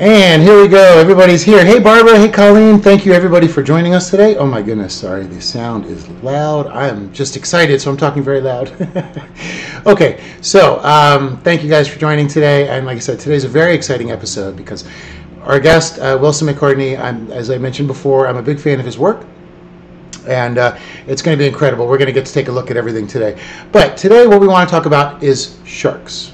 And here we go. Everybody's here. Hey, Barbara. Hey, Colleen. Thank you, everybody, for joining us today. Oh, my goodness. Sorry. The sound is loud. I am just excited, so I'm talking very loud. okay. So, um, thank you guys for joining today. And like I said, today's a very exciting episode because our guest, uh, Wilson McCourtney, I'm, as I mentioned before, I'm a big fan of his work. And uh, it's going to be incredible. We're going to get to take a look at everything today. But today, what we want to talk about is sharks.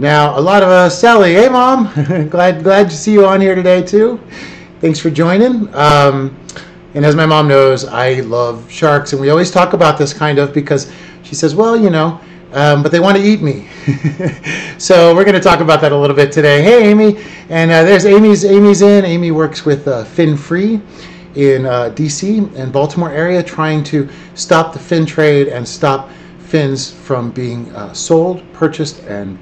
Now, a lot of us, Sally, hey mom, glad glad to see you on here today too. Thanks for joining. Um, and as my mom knows, I love sharks, and we always talk about this kind of because she says, well, you know, um, but they want to eat me. so we're going to talk about that a little bit today. Hey, Amy, and uh, there's Amy's. Amy's in. Amy works with uh, Fin Free in uh, D.C. and Baltimore area, trying to stop the fin trade and stop fins from being uh, sold, purchased, and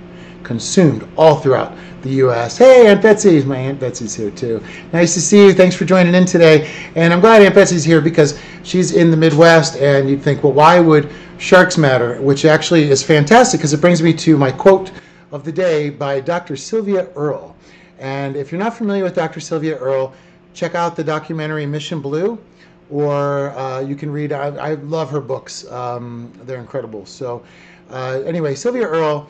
consumed all throughout the U.S. Hey, Aunt Betsy, my Aunt Betsy's here too. Nice to see you. Thanks for joining in today. And I'm glad Aunt Betsy's here because she's in the Midwest, and you'd think, well, why would sharks matter? Which actually is fantastic because it brings me to my quote of the day by Dr. Sylvia Earle. And if you're not familiar with Dr. Sylvia Earle, check out the documentary Mission Blue, or uh, you can read. I, I, love her books; um, they're incredible. So, uh, anyway, Sylvia Earle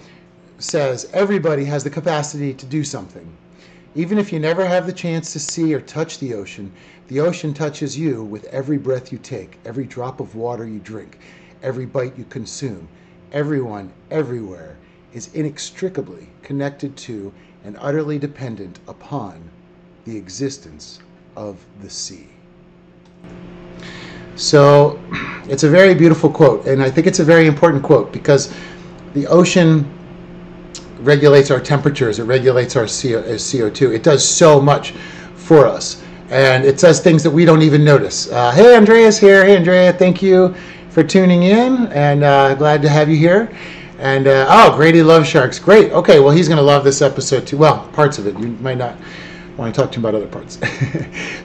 says everybody has the capacity to do something. Even if you never have the chance to see or touch the ocean, the ocean touches you with every breath you take, every drop of water you drink, every bite you consume. Everyone, everywhere, is inextricably connected to and utterly dependent upon the existence of the sea. So it's a very beautiful quote, and I think it's a very important quote because the ocean regulates our temperatures, it regulates our CO, 2 It does so much for us. And it does things that we don't even notice. Uh, hey, Andrea's here. Hey, Andrea, thank you for tuning in, and uh, glad to have you here. And uh, oh, Grady loves sharks. Great. Okay, well, he's going to love this episode too. Well, parts of it. You might not want to talk to him about other parts.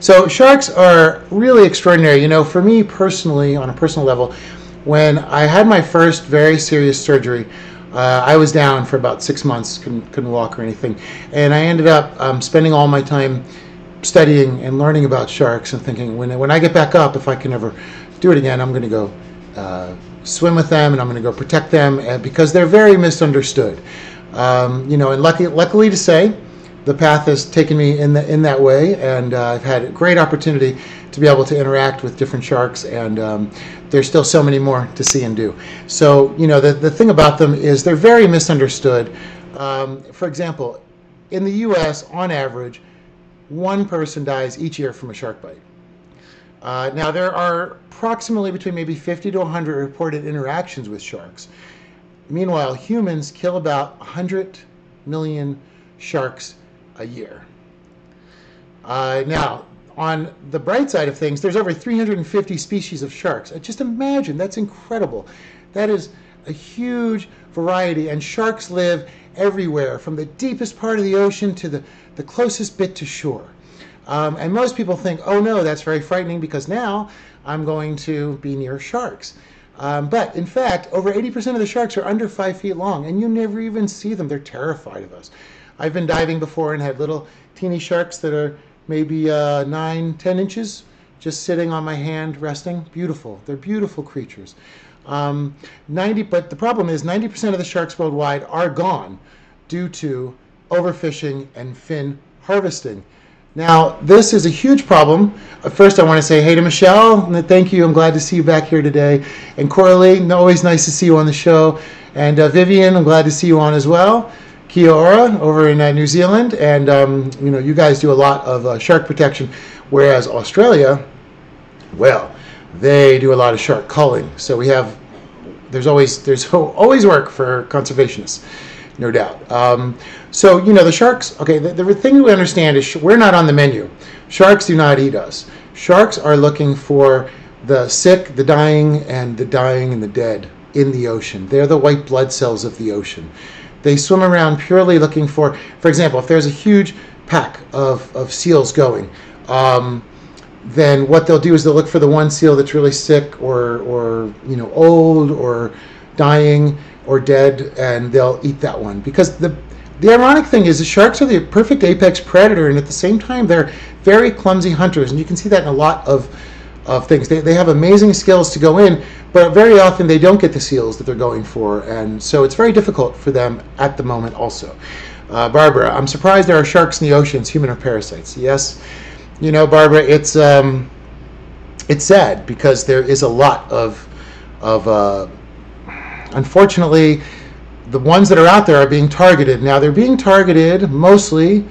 so, sharks are really extraordinary. You know, for me personally, on a personal level, when I had my first very serious surgery, uh, I was down for about six months, couldn't, couldn't walk or anything. And I ended up um, spending all my time studying and learning about sharks and thinking, when, when I get back up, if I can ever do it again, I'm going to go uh, swim with them and I'm going to go protect them uh, because they're very misunderstood. Um, you know, and lucky, luckily to say, the path has taken me in, the, in that way, and uh, I've had a great opportunity to be able to interact with different sharks, and um, there's still so many more to see and do. So, you know, the, the thing about them is they're very misunderstood. Um, for example, in the US, on average, one person dies each year from a shark bite. Uh, now, there are approximately between maybe 50 to 100 reported interactions with sharks. Meanwhile, humans kill about 100 million sharks a year. Uh, now, on the bright side of things, there's over 350 species of sharks. Uh, just imagine, that's incredible. That is a huge variety, and sharks live everywhere, from the deepest part of the ocean to the, the closest bit to shore. Um, and most people think, oh no, that's very frightening because now I'm going to be near sharks. Um, but in fact, over 80% of the sharks are under five feet long, and you never even see them. They're terrified of us. I've been diving before and had little teeny sharks that are maybe uh, nine, ten inches, just sitting on my hand, resting. Beautiful. They're beautiful creatures. Um, 90, but the problem is 90% of the sharks worldwide are gone due to overfishing and fin harvesting. Now, this is a huge problem. First, I want to say hey to Michelle. Thank you. I'm glad to see you back here today. And Coralie, always nice to see you on the show. And uh, Vivian, I'm glad to see you on as well. Kia ora over in uh, New Zealand, and um, you know you guys do a lot of uh, shark protection, whereas Australia, well, they do a lot of shark culling. So we have there's always there's always work for conservationists, no doubt. Um, so you know the sharks. Okay, the, the thing we understand is we're not on the menu. Sharks do not eat us. Sharks are looking for the sick, the dying, and the dying and the dead in the ocean. They're the white blood cells of the ocean. They swim around purely looking for, for example, if there's a huge pack of, of seals going, um, then what they'll do is they'll look for the one seal that's really sick or, or you know old or dying or dead, and they'll eat that one. Because the the ironic thing is the sharks are the perfect apex predator, and at the same time, they're very clumsy hunters, and you can see that in a lot of of things. They, they have amazing skills to go in, but very often they don't get the seals that they're going for, and so it's very difficult for them at the moment also. Uh, Barbara, I'm surprised there are sharks in the oceans, human or parasites. Yes, you know, Barbara, it's um, it's sad because there is a lot of of uh, unfortunately the ones that are out there are being targeted. Now they're being targeted mostly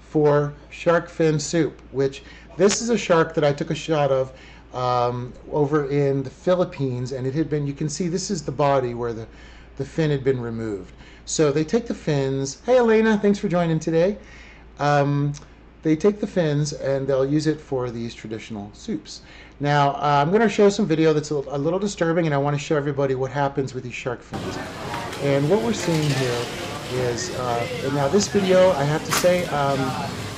for shark fin soup, which this is a shark that I took a shot of um, over in the Philippines, and it had been. You can see this is the body where the the fin had been removed. So they take the fins. Hey Elena, thanks for joining today. Um, they take the fins and they'll use it for these traditional soups. Now, uh, I'm going to show some video that's a, a, little disturbing, and I want to show everybody what happens with these shark fins. And what we're seeing here is, uh, now this video, I have to say, um,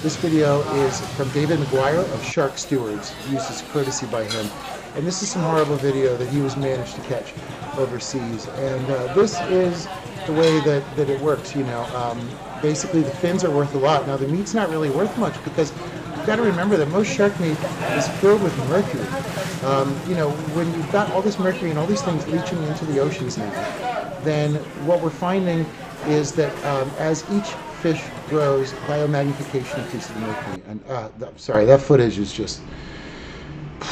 this video is from David McGuire of Shark Stewards, used as courtesy by him. And this is some horrible video that he was managed to catch overseas. And uh, this is the way that, that it works, you know. Um, basically, the fins are worth a lot. Now, the meat's not really worth much because you've got to remember that most shark meat is filled with mercury. Um, you know, when you've got all this mercury and all these things leaching into the oceans now, then what we're finding is that um, as each fish grows, biomagnification increases the mercury. And uh, sorry, that footage is just,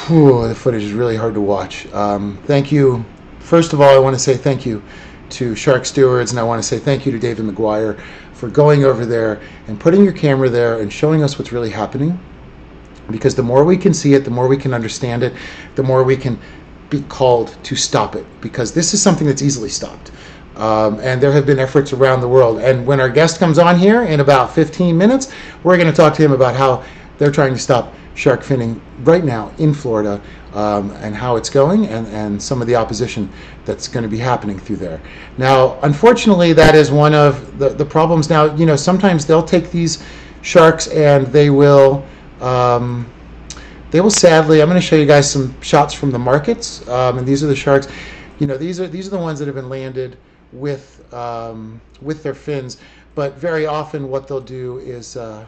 whew, the footage is really hard to watch. Um, thank you. First of all, I want to say thank you to Shark Stewards, and I want to say thank you to David McGuire for going over there and putting your camera there and showing us what's really happening. Because the more we can see it, the more we can understand it, the more we can be called to stop it. Because this is something that's easily stopped. Um, and there have been efforts around the world. And when our guest comes on here in about 15 minutes, we're going to talk to him about how they're trying to stop shark finning right now in Florida um, and how it's going and, and some of the opposition that's going to be happening through there. Now, unfortunately, that is one of the, the problems. Now, you know, sometimes they'll take these sharks and they will. Um, they will sadly. I'm going to show you guys some shots from the markets, um, and these are the sharks. You know, these are these are the ones that have been landed with um, with their fins. But very often, what they'll do is, uh,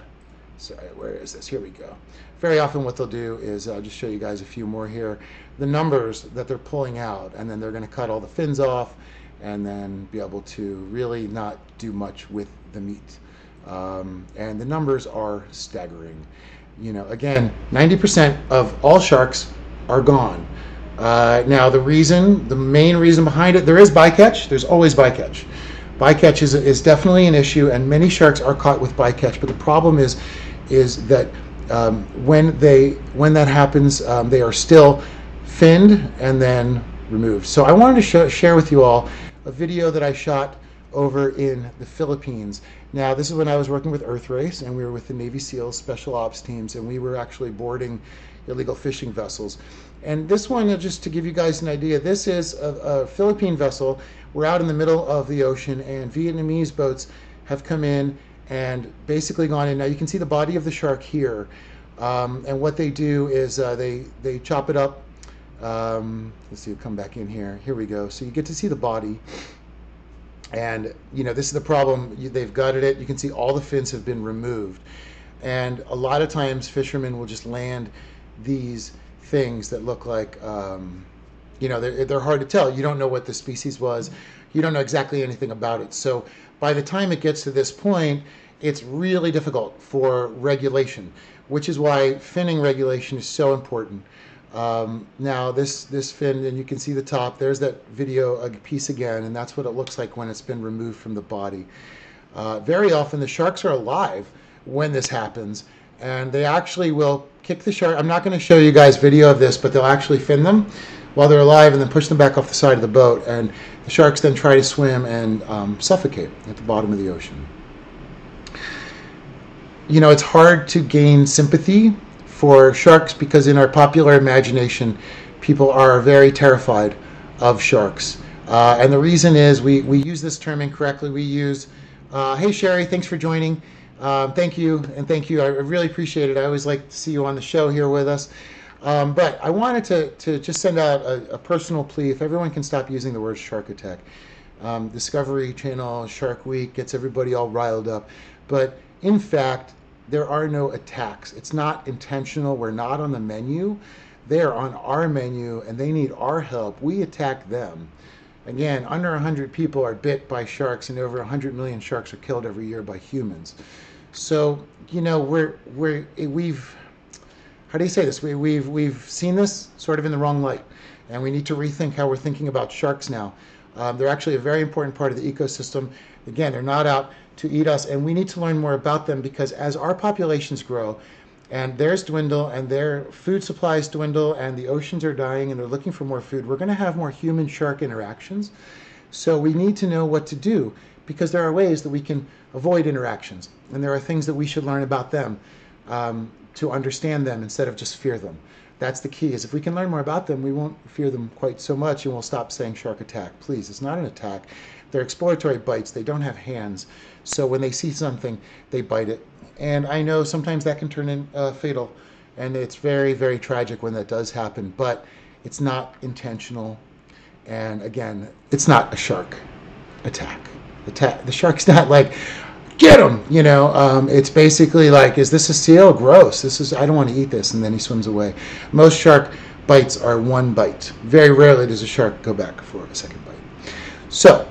sorry, where is this? Here we go. Very often, what they'll do is I'll just show you guys a few more here. The numbers that they're pulling out, and then they're going to cut all the fins off, and then be able to really not do much with the meat. Um, and the numbers are staggering. You know, again, 90% of all sharks are gone. Uh, now, the reason, the main reason behind it, there is bycatch. There's always bycatch. Bycatch is, is definitely an issue, and many sharks are caught with bycatch. But the problem is, is that um, when they when that happens, um, they are still finned and then removed. So I wanted to show, share with you all a video that I shot over in the Philippines. Now, this is when I was working with Earthrace, and we were with the Navy SEALs Special Ops teams, and we were actually boarding illegal fishing vessels. And this one, uh, just to give you guys an idea, this is a, a Philippine vessel. We're out in the middle of the ocean, and Vietnamese boats have come in and basically gone in. Now you can see the body of the shark here. Um, and what they do is uh, they, they chop it up. Um, let's see, come back in here. Here we go. So you get to see the body. And, you know, this is the problem. You, they've gutted it. You can see all the fins have been removed. And a lot of times fishermen will just land these things that look like, um, you know, they're, they're hard to tell. You don't know what the species was. You don't know exactly anything about it. So by the time it gets to this point, it's really difficult for regulation, which is why finning regulation is so important. Um, now this this fin, and you can see the top. There's that video piece again, and that's what it looks like when it's been removed from the body. Uh, very often the sharks are alive when this happens, and they actually will kick the shark. I'm not going to show you guys video of this, but they'll actually fin them while they're alive and then push them back off the side of the boat. And the sharks then try to swim and um, suffocate at the bottom of the ocean. You know, it's hard to gain sympathy for sharks because in our popular imagination, people are very terrified of sharks. Uh, and the reason is we, we use this term incorrectly. We use, uh, hey Sherry, thanks for joining. Um, thank you, and thank you. I really appreciate it. I always like to see you on the show here with us. Um, but I wanted to, to just send out a, a, personal plea if everyone can stop using the word shark attack. Um, Discovery Channel, Shark Week gets everybody all riled up. But in fact, there are no attacks. It's not intentional. We're not on the menu. They're on our menu and they need our help. We attack them. Again, under 100 people are bit by sharks, and over 100 million sharks are killed every year by humans. So, you know, we're, we're, we've, how do you say this? We, we've, we've seen this sort of in the wrong light, and we need to rethink how we're thinking about sharks now. Um, they're actually a very important part of the ecosystem. Again, they're not out to eat us, and we need to learn more about them because as our populations grow, and theirs dwindle and their food supplies dwindle and the oceans are dying and they're looking for more food, we're going to have more human shark interactions. So we need to know what to do because there are ways that we can avoid interactions and there are things that we should learn about them um, to understand them instead of just fear them. That's the key is if we can learn more about them, we won't fear them quite so much and we'll stop saying shark attack. Please, it's not an attack. They're exploratory bites. They don't have hands. So when they see something, they bite it and I know sometimes that can turn in uh, fatal, and it's very, very tragic when that does happen. But it's not intentional, and again, it's not a shark attack. Attack. The shark's not like get him. You know, um, it's basically like, is this a seal? Gross. This is. I don't want to eat this, and then he swims away. Most shark bites are one bite. Very rarely does a shark go back for a second bite. So,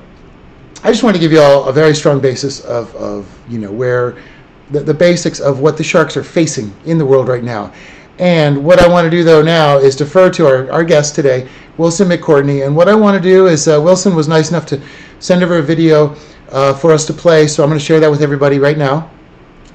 I just want to give you all a very strong basis of, of you know where the, the basics of what the sharks are facing in the world right now. And what I want to do though now is defer to our, our guest today, Wilson McCourtney. And what I want to do is uh, Wilson was nice enough to send over a video uh, for us to play. So I'm going to share that with everybody right now.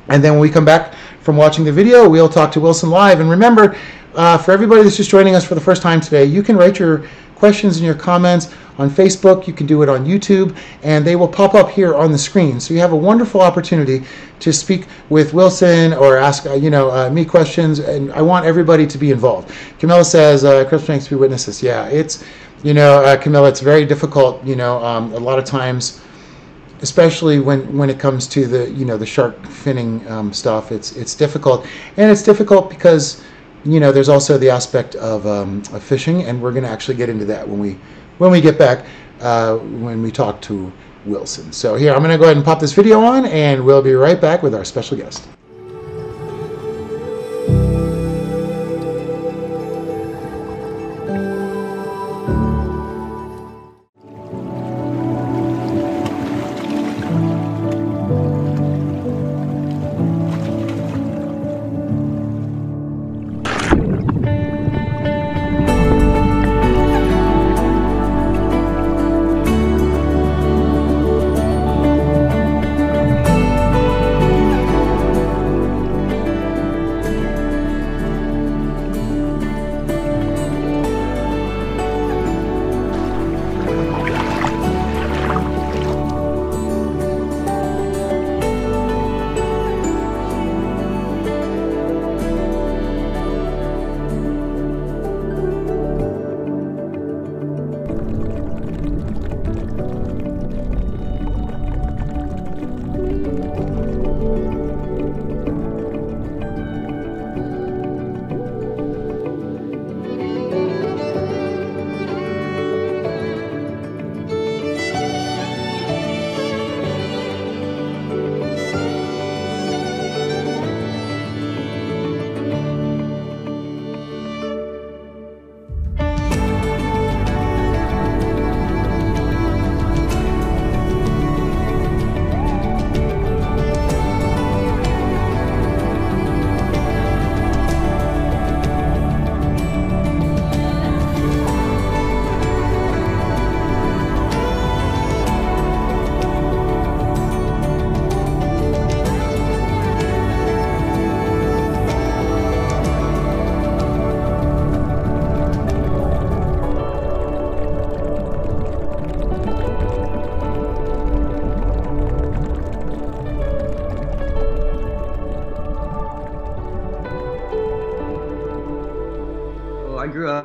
And then when we come back from watching the video, we'll talk to Wilson live. And remember, uh, for everybody that's just joining us for the first time today, you can write your questions and your comments on Facebook. You can do it on YouTube, and they will pop up here on the screen. So you have a wonderful opportunity to speak with Wilson or ask, uh, you know, uh, me questions. And I want everybody to be involved. Camilla says, uh, "Chris to be witnesses." Yeah, it's, you know, uh, Camilla, it's very difficult. You know, um, a lot of times especially when when it comes to the you know the shark finning um, stuff it's it's difficult and it's difficult because you know, there's also the aspect of, um, of fishing, and we're going to actually get into that when we when we get back uh, when we talk to Wilson. So here, I'm going to go ahead and pop this video on, and we'll be right back with our special guest.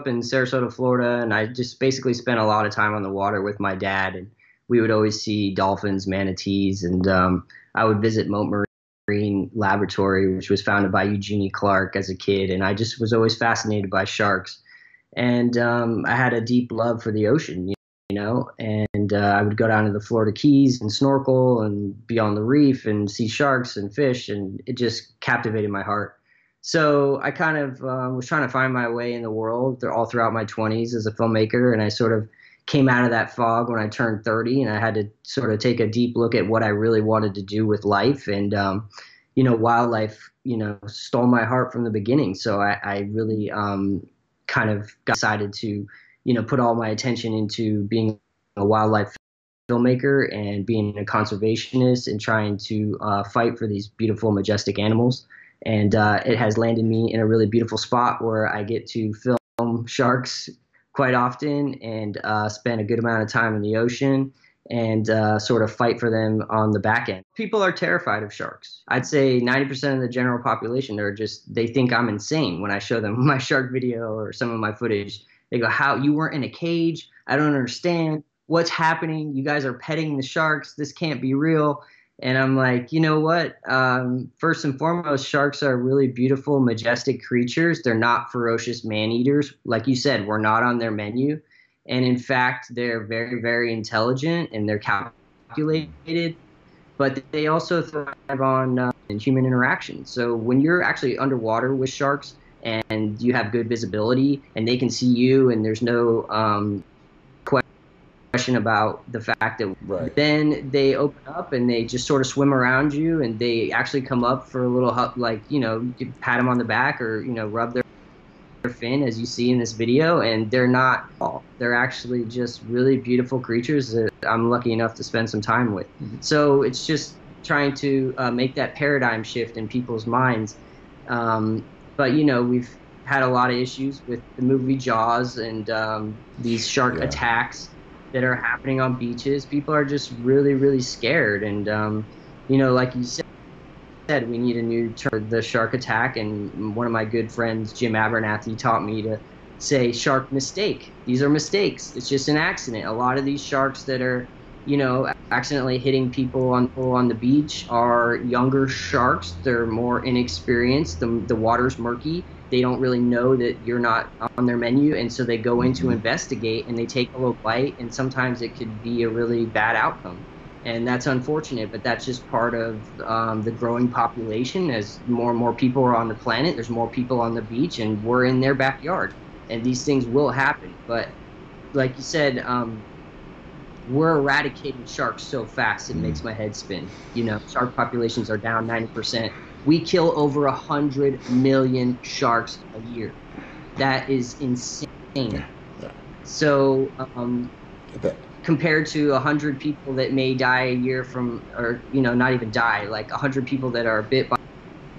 In Sarasota, Florida, and I just basically spent a lot of time on the water with my dad. And we would always see dolphins, manatees, and um, I would visit Mote Marine Laboratory, which was founded by Eugenie Clark as a kid. And I just was always fascinated by sharks. And um, I had a deep love for the ocean. You know. And uh, I would go down to the Florida Keys and snorkel and be on the reef and see sharks and fish, and it just captivated my heart. So I kind of uh, was trying to find my way in the world all throughout my 20s as a filmmaker, and I sort of came out of that fog when I turned 30, and I had to sort of take a deep look at what I really wanted to do with life. And um, you know, wildlife, you know, stole my heart from the beginning. So I, I really um, kind of decided to, you know, put all my attention into being a wildlife filmmaker and being a conservationist and trying to uh, fight for these beautiful, majestic animals. And uh, it has landed me in a really beautiful spot where I get to film sharks quite often and uh, spend a good amount of time in the ocean and uh, sort of fight for them on the back end. People are terrified of sharks. I'd say 90% of the general population are just, they think I'm insane when I show them my shark video or some of my footage. They go, How? You weren't in a cage? I don't understand. What's happening? You guys are petting the sharks. This can't be real. And I'm like, you know what? Um, first and foremost, sharks are really beautiful, majestic creatures. They're not ferocious man eaters. Like you said, we're not on their menu. And in fact, they're very, very intelligent and they're calculated, but they also thrive on uh, human interaction. So when you're actually underwater with sharks and you have good visibility and they can see you and there's no um, question about the fact that right. then they open up and they just sort of swim around you and they actually come up for a little like you know you pat them on the back or you know rub their fin as you see in this video and they're not all they're actually just really beautiful creatures that i'm lucky enough to spend some time with mm-hmm. so it's just trying to uh, make that paradigm shift in people's minds um, but you know we've had a lot of issues with the movie jaws and um, these shark yeah. attacks that are happening on beaches. People are just really, really scared. And, um, you know, like you said, we need a new term, the shark attack. And one of my good friends, Jim Abernethy, taught me to say shark mistake. These are mistakes. It's just an accident. A lot of these sharks that are, you know, accidentally hitting people on on the beach are younger sharks. They're more inexperienced. The the water's murky they don't really know that you're not on their menu and so they go in to mm-hmm. investigate and they take a little bite and sometimes it could be a really bad outcome. And that's unfortunate but that's just part of um, the growing population. As more and more people are on the planet there's more people on the beach and we're in their backyard and these things will happen. But like you said um, we're eradicating sharks so fast it makes mm. my head spin. You know shark populations are down 90% we kill over a hundred million sharks a year. That is insane. So, um, compared to a hundred people that may die a year from, or you know, not even die, like a hundred people that are bit by,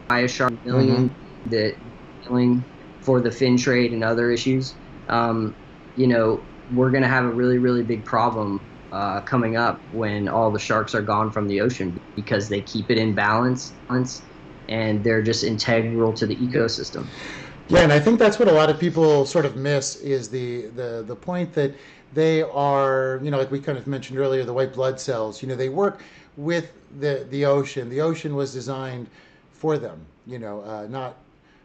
by a shark, 1000000 mm-hmm. that killing for the fin trade and other issues. Um, you know, we're gonna have a really, really big problem uh, coming up when all the sharks are gone from the ocean because they keep it in balance and they're just integral to the ecosystem. Yeah, and I think that's what a lot of people sort of miss is the the the point that they are, you know, like we kind of mentioned earlier, the white blood cells. You know, they work with the the ocean. The ocean was designed for them. You know, uh, not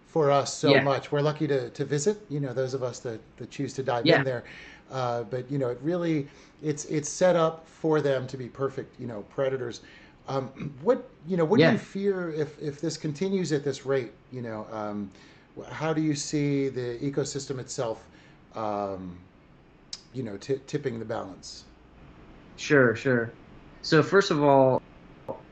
for us so yeah. much. We're lucky to, to visit. You know, those of us that, that choose to dive yeah. in there. Uh, but you know, it really it's it's set up for them to be perfect. You know, predators. Um, what you know? What yeah. do you fear if if this continues at this rate? You know, um, how do you see the ecosystem itself? Um, you know, t- tipping the balance. Sure, sure. So first of all,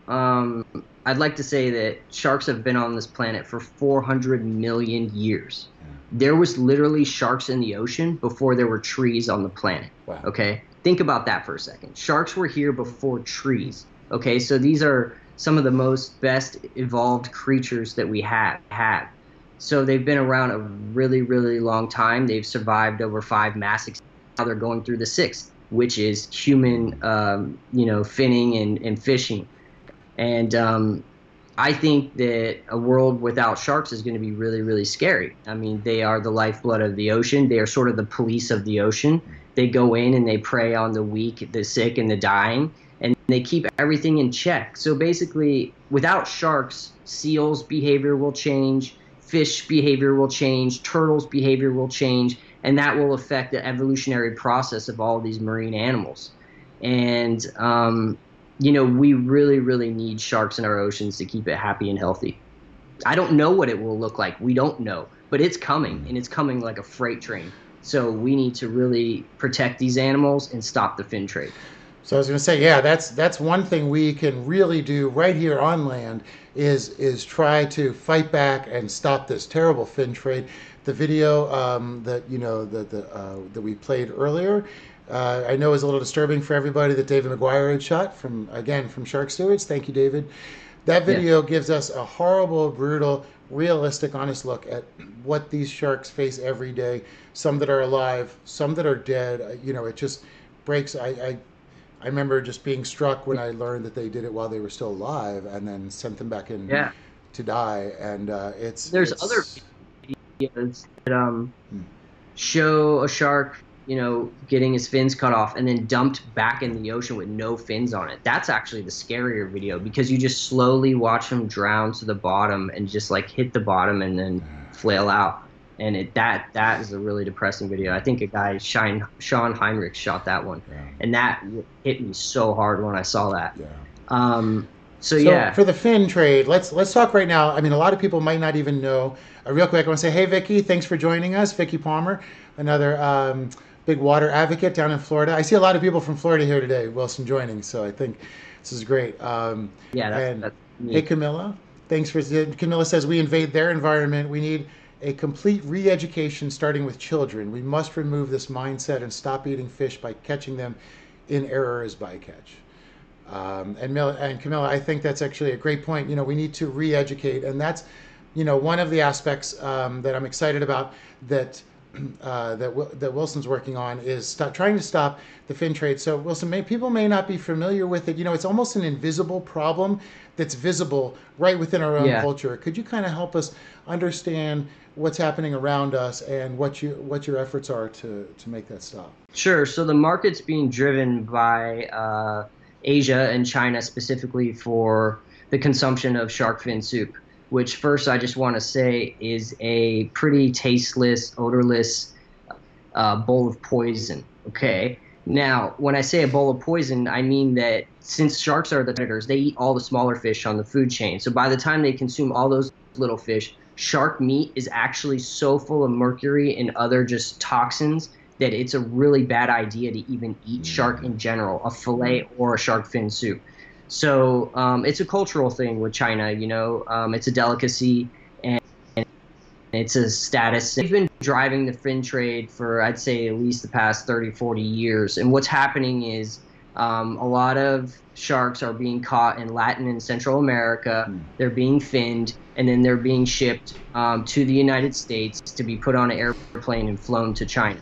um, I'd like to say that sharks have been on this planet for 400 million years. Yeah. There was literally sharks in the ocean before there were trees on the planet. Wow. Okay, think about that for a second. Sharks were here before trees. Okay, so these are some of the most best evolved creatures that we have have. So they've been around a really, really long time. They've survived over five mass extinctions. Now they're going through the sixth, which is human, um, you know, finning and, and fishing. And um, I think that a world without sharks is going to be really, really scary. I mean, they are the lifeblood of the ocean. They are sort of the police of the ocean. They go in and they prey on the weak, the sick, and the dying and they keep everything in check. So basically, without sharks, seals' behavior will change, fish behavior will change, turtles' behavior will change, and that will affect the evolutionary process of all these marine animals. And um, you know, we really, really need sharks in our oceans to keep it happy and healthy. I don't know what it will look like. We don't know, but it's coming, and it's coming like a freight train. So we need to really protect these animals and stop the fin trade. So I was going to say, yeah, that's that's one thing we can really do right here on land is is try to fight back and stop this terrible fin trade. The video um, that you know that the, uh, that we played earlier, uh, I know is a little disturbing for everybody that David McGuire had shot from again from Shark Stewards. Thank you, David. That video yeah. gives us a horrible, brutal, realistic, honest look at what these sharks face every day. Some that are alive, some that are dead. Uh, you know, it just breaks. I, I I remember just being struck when I learned that they did it while they were still alive, and then sent them back in yeah. to die. And uh, it's there's it's, other videos that um, hmm. show a shark, you know, getting his fins cut off and then dumped back in the ocean with no fins on it. That's actually the scarier video because you just slowly watch him drown to the bottom and just like hit the bottom and then flail out and it that that is a really depressing video. I think a guy Shine, Shawn Heinrichs shot that one, yeah. and that hit me so hard when I saw that. Yeah. Um, so, so, yeah, for the fin trade, let's let's talk right now. I mean, a lot of people might not even know. Uh, real quick, I want to say, hey, Vicky, thanks for joining us, Vicky Palmer, another um, big water advocate down in Florida. I see a lot of people from Florida here today, Wilson joining, so I think this is great. Um, yeah, that's, and, that's hey, Camilla, thanks for Camilla says we invade their environment. We need a complete re education starting with children. We must remove this mindset and stop eating fish by catching them in error as bycatch. Um, and, Mil- and Camilla, I think that's actually a great point. You know, we need to re educate, and that's, you know, one of the aspects um, that I'm excited about that. Uh, that w- that Wilson's working on is trying to stop the fin trade. So Wilson, may, people may not be familiar with it. You know, it's almost an invisible problem that's visible right within our own yeah. culture. Could you kind of help us understand what's happening around us and what you what your efforts are to to make that stop. Sure. So the market's being driven by uh, Asia and China specifically for the consumption of shark fin soup, which first I just want to say is a pretty tasteless, odorless uh, bowl of poison. Okay. Now, when I say a bowl of poison, I mean that since sharks are the predators, they eat all the smaller fish on the food chain. So by the time they consume all those little fish, shark meat is actually so full of mercury and other just toxins that it's a really bad idea to even eat shark in general, a fillet or a shark fin soup. So um, it's a cultural thing with China, you know, um, it's a delicacy it's a status. They've been driving the fin trade for, I'd say, at least the past 30, 40 years. And what's happening is um, a lot of sharks are being caught in Latin and Central America. Mm. They're being finned, and then they're being shipped um, to the United States to be put on an airplane and flown to China.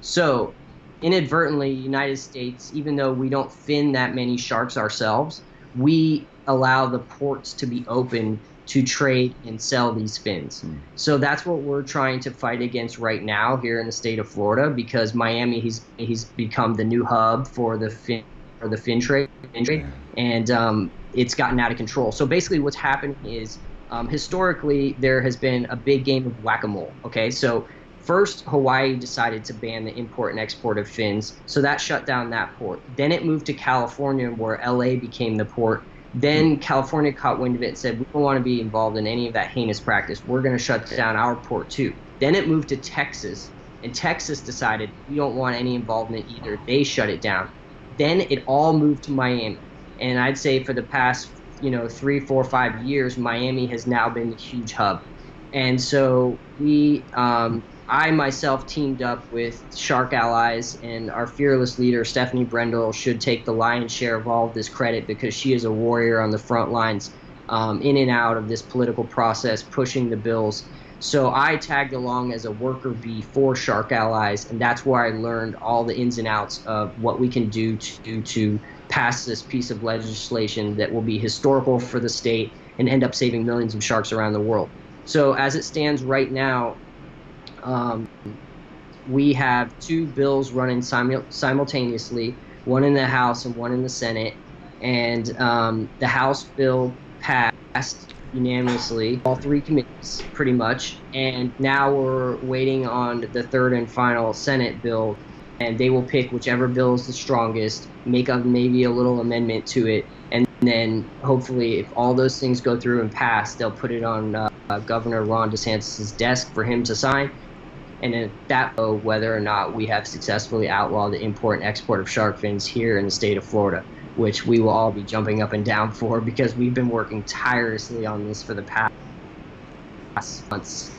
So, inadvertently, United States, even though we don't fin that many sharks ourselves, we allow the ports to be open to trade and sell these fins. Mm. So that's what we're trying to fight against right now here in the state of Florida because Miami he's he's become the new hub for the fin or the fin trade, fin trade and um, it's gotten out of control. So basically, what's happening is um, historically there has been a big game of whack-a-mole. Okay, so first Hawaii decided to ban the import and export of fins, so that shut down that port. Then it moved to California, where LA became the port then California caught wind of it and said, we don't want to be involved in any of that heinous practice. We're going to shut down our port too. Then it moved to Texas, and Texas decided we don't want any involvement either. They shut it down. Then it all moved to Miami. And I'd say for the past, you know, three, four, five years, Miami has now been the huge hub. And so we um, I myself teamed up with Shark Allies, and our fearless leader, Stefanie Brendl, should take the lion's share of all of this credit because she is a warrior on the front lines, um, in and out of this political process, pushing the bills. So I tagged along as a worker bee for Shark Allies, and that's where I learned all the ins and outs of what we can do to, to pass this piece of legislation that will be historical for the state and end up saving millions of sharks around the world. So as it stands right now, um, we have two bills running simu- simultaneously, one in the House and one in the Senate. And um, the House bill passed unanimously, all three committees, pretty much. And now we're waiting on the third and final Senate bill, and they will pick whichever bill is the strongest, make up maybe a little amendment to it, and then hopefully, if all those things go through and pass, they'll put it on uh, Governor Ron DeSantis' desk for him to sign. And at that, whether or not we have successfully outlawed the import and export of shark fins here in the state of Florida which we will all be jumping up and down for because we've been working tirelessly on this for the past months.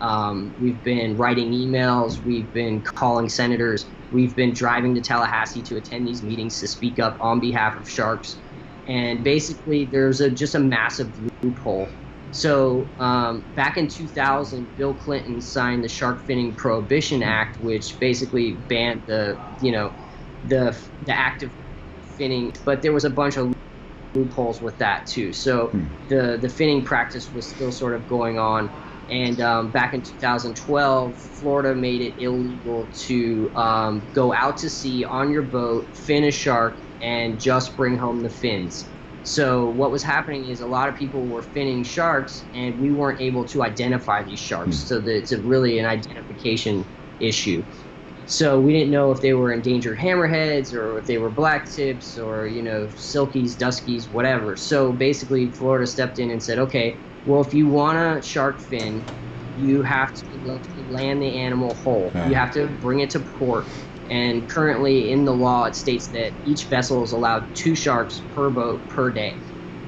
Um, we've been writing emails, we've been calling senators, we've been driving to Tallahassee to attend these meetings to speak up on behalf of sharks. And basically, there's a, just a massive loophole. So, um, back in 2000, Bill Clinton signed the Shark Finning Prohibition Act, which basically banned the, you know, the the act of finning, but there was a bunch of loopholes with that too. So hmm. the the finning practice was still sort of going on. And um, back in 2012, Florida made it illegal to um, go out to sea on your boat, fin a shark, and just bring home the fins. So what was happening is a lot of people were finning sharks, and we weren't able to identify these sharks. Hmm. So that it's a really an identification issue. So we didn't know if they were endangered hammerheads or if they were black tips or, you know, silkies, duskies, whatever. So basically, Florida stepped in and said, okay, well, if you want a shark fin, you have to land the animal whole. You have to bring it to port. And currently, in the law, it states that each vessel is allowed two sharks per boat per day.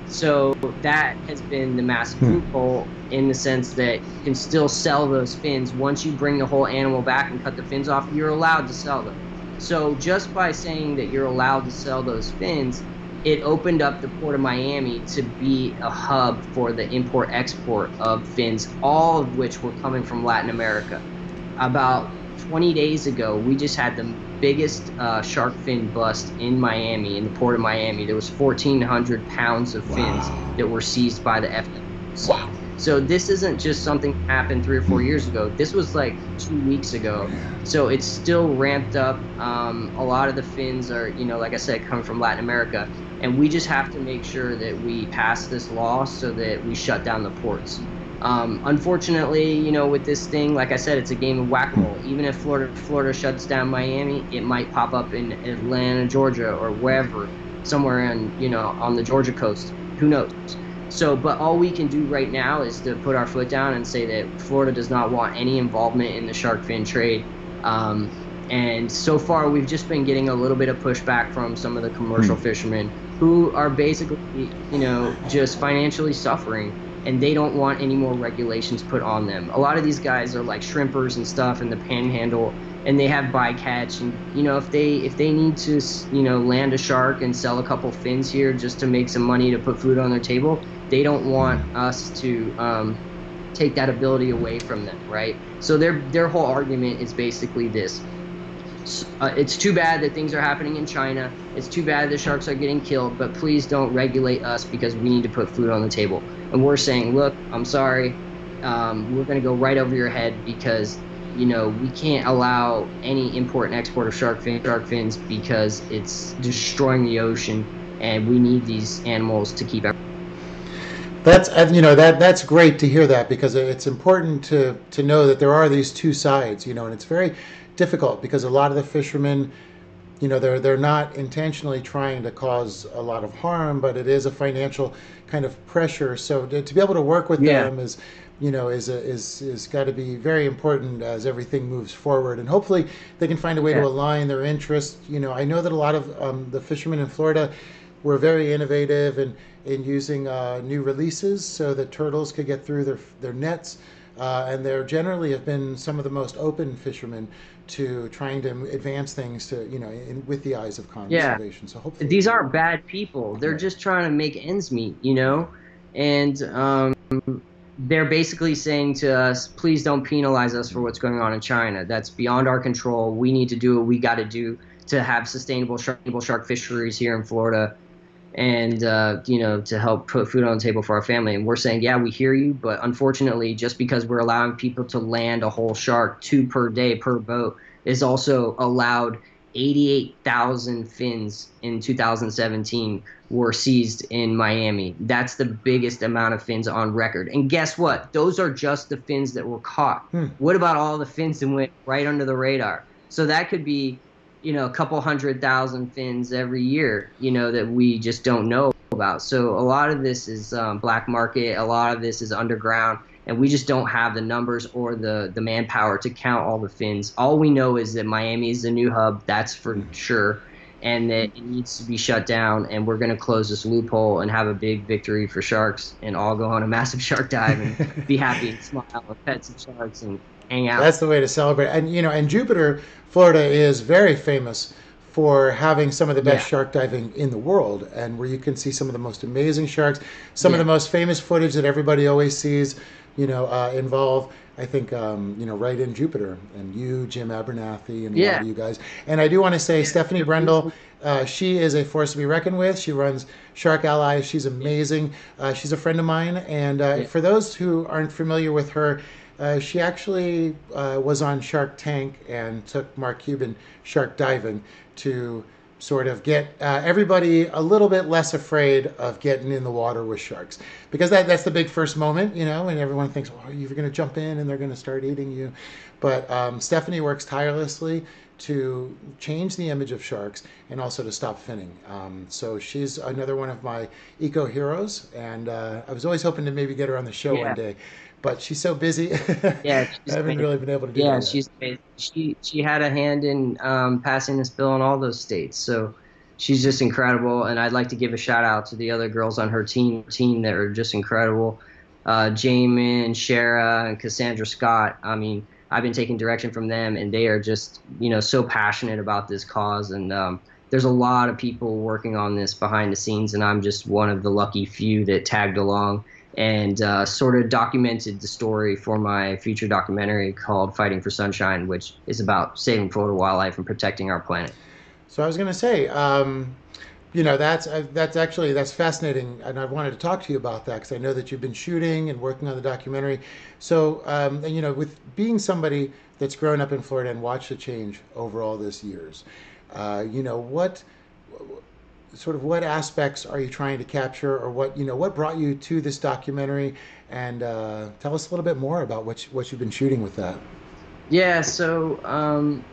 So that has been the massive hmm. loophole in the sense that you can still sell those fins once you bring the whole animal back and cut the fins off. You're allowed to sell them. So just by saying that you're allowed to sell those fins, it opened up the port of Miami to be a hub for the import export of fins, all of which were coming from Latin America. About 20 days ago, we just had the biggest uh, shark fin bust in Miami, in the port of Miami. There was 1,400 pounds of fins wow. that were seized by the FW. Wow. So this isn't just something that happened three or four years ago. This was like two weeks ago. So it's still ramped up. Um, a lot of the fins are, you know, like I said, come from Latin America, and we just have to make sure that we pass this law so that we shut down the ports. Um, unfortunately, you know, with this thing, like I said, it's a game of whack-a-mole. Even if Florida Florida shuts down Miami, it might pop up in Atlanta, Georgia, or wherever, somewhere in you know on the Georgia coast. Who knows? So, but all we can do right now is to put our foot down and say that Florida does not want any involvement in the shark fin trade. Um, and so far, we've just been getting a little bit of pushback from some of the commercial mm. fishermen who are basically, you know, just financially suffering and they don't want any more regulations put on them. A lot of these guys are like shrimpers and stuff in the panhandle and they have bycatch and you know if they if they need to you know land a shark and sell a couple fins here just to make some money to put food on their table they don't want us to um, take that ability away from them right so their their whole argument is basically this uh, it's too bad that things are happening in China. It's too bad the sharks are getting killed, but please don't regulate us because we need to put food on the table. And we're saying, look, I'm sorry, um, we're going to go right over your head because you know we can't allow any import and export of shark, fin- shark fins because it's destroying the ocean, and we need these animals to keep. That's you know that that's great to hear that because it's important to to know that there are these two sides, you know, and it's very difficult because a lot of the fishermen, you know, they're they're not intentionally trying to cause a lot of harm, but it is a financial kind of pressure. So to, to be able to work with yeah. them is, you know, is a, is is got to be very important as everything moves forward, and hopefully they can find a way yeah. to align their interests. You know, I know that a lot of um, the fishermen in Florida were very innovative in in using uh, new releases so that turtles could get through their their nets. Uh, and there generally have been some of the most open fishermen to trying to advance things to you know in, with the eyes of conservation. Yeah. So hopefully these aren't bad people. They're just trying to make ends meet, you know, and um, they're basically saying to us, please don't penalize us for what's going on in China. That's beyond our control. We need to do what we got to do to have sustainable shark, shark fisheries here in Florida and uh, you know to help put food on the table for our family and we're saying yeah we hear you but unfortunately just because we're allowing people to land a whole shark two per day per boat is also allowed 88,000 fins in 2017 were seized in Miami. That's the biggest amount of fins on record. And guess what? Those are just the fins that were caught. Hmm. What about all the fins that went right under the radar? So that could be, you know, a couple hundred thousand fins every year, you know, that we just don't know about. So a lot of this is um, black market. A lot of this is underground and we just don't have the numbers or the the manpower to count all the fins. All we know is that Miami is the new hub, that's for sure, and that it needs to be shut down. And we're going to close this loophole and have a big victory for sharks, and all go on a massive shark dive and be happy and smile and pet some sharks and hang out. That's the way to celebrate. And you know, and Jupiter, Florida is very famous for having some of the best Yeah. shark diving in the world and where you can see some of the most amazing sharks, some of the most famous footage that everybody always sees, you know, uh, involve I think um, you know right in Jupiter and you, Jim Abernethy, and a lot Yeah. of you guys. And I do want to say Stefanie Brendl, uh, she is a force to be reckoned with. She runs Shark Allies. She's amazing. Uh, she's a friend of mine. And uh, Yeah. for those who aren't familiar with her, uh, she actually uh, was on Shark Tank and took Mark Cuban shark diving to sort of get uh, everybody a little bit less afraid of getting in the water with sharks. Because that, that's the big first moment you know and everyone thinks oh you're going to jump in and they're going to start eating you. But um, stefanie works tirelessly to change the image of sharks and also to stop finning. Um, so she's another one of my eco heroes and uh, i was always hoping to maybe get her on the show Yeah. one day but she's so busy Yeah, i she's haven't amazing. really been able to do yeah, she's amazing. she she had a hand in um, passing this bill in all those states. So she's just incredible, and I'd like to give a shout out to the other girls on her team team that are just incredible. Uh, Jamin, Shara, and Cassandra Scott. I mean, I've been taking direction from them, and they are just you know so passionate about this cause. And um, there's a lot of people working on this behind the scenes, and I'm just one of the lucky few that tagged along and uh, sort of documented the story for my future documentary called Fighting for Sunshine, which is about saving Florida wildlife and protecting our planet. So I was going to say, um, you know, that's uh, that's actually that's fascinating, and I wanted to talk to you about that because I know that you've been shooting and working on the documentary. So, um, and you know, with being somebody that's grown up in Florida and watched the change over all these years, uh, you know, what sort of what aspects are you trying to capture, or what you know, what brought you to this documentary, and uh, tell us a little bit more about what you, what you've been shooting with that. Yeah, so um,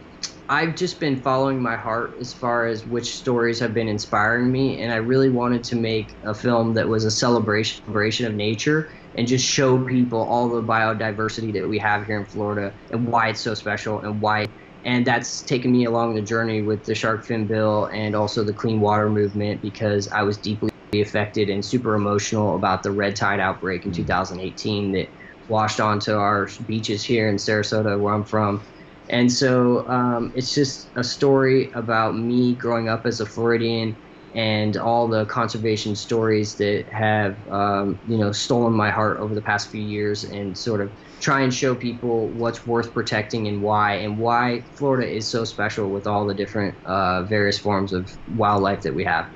I've just been following my heart as far as which stories have been inspiring me, and I really wanted to make a film that was a celebration, celebration of nature and just show people all the biodiversity that we have here in Florida and why it's so special and why. And that's taken me along the journey with the shark fin bill and also the clean water movement because I was deeply affected and super emotional about the red tide outbreak in 2018 that washed onto our beaches here in Sarasota, where I'm from. And so um, it's just a story about me growing up as a Floridian and all the conservation stories that have, um, you know, stolen my heart over the past few years and sort of try and show people what's worth protecting and why, and why Florida is so special with all the different uh, various forms of wildlife that we have.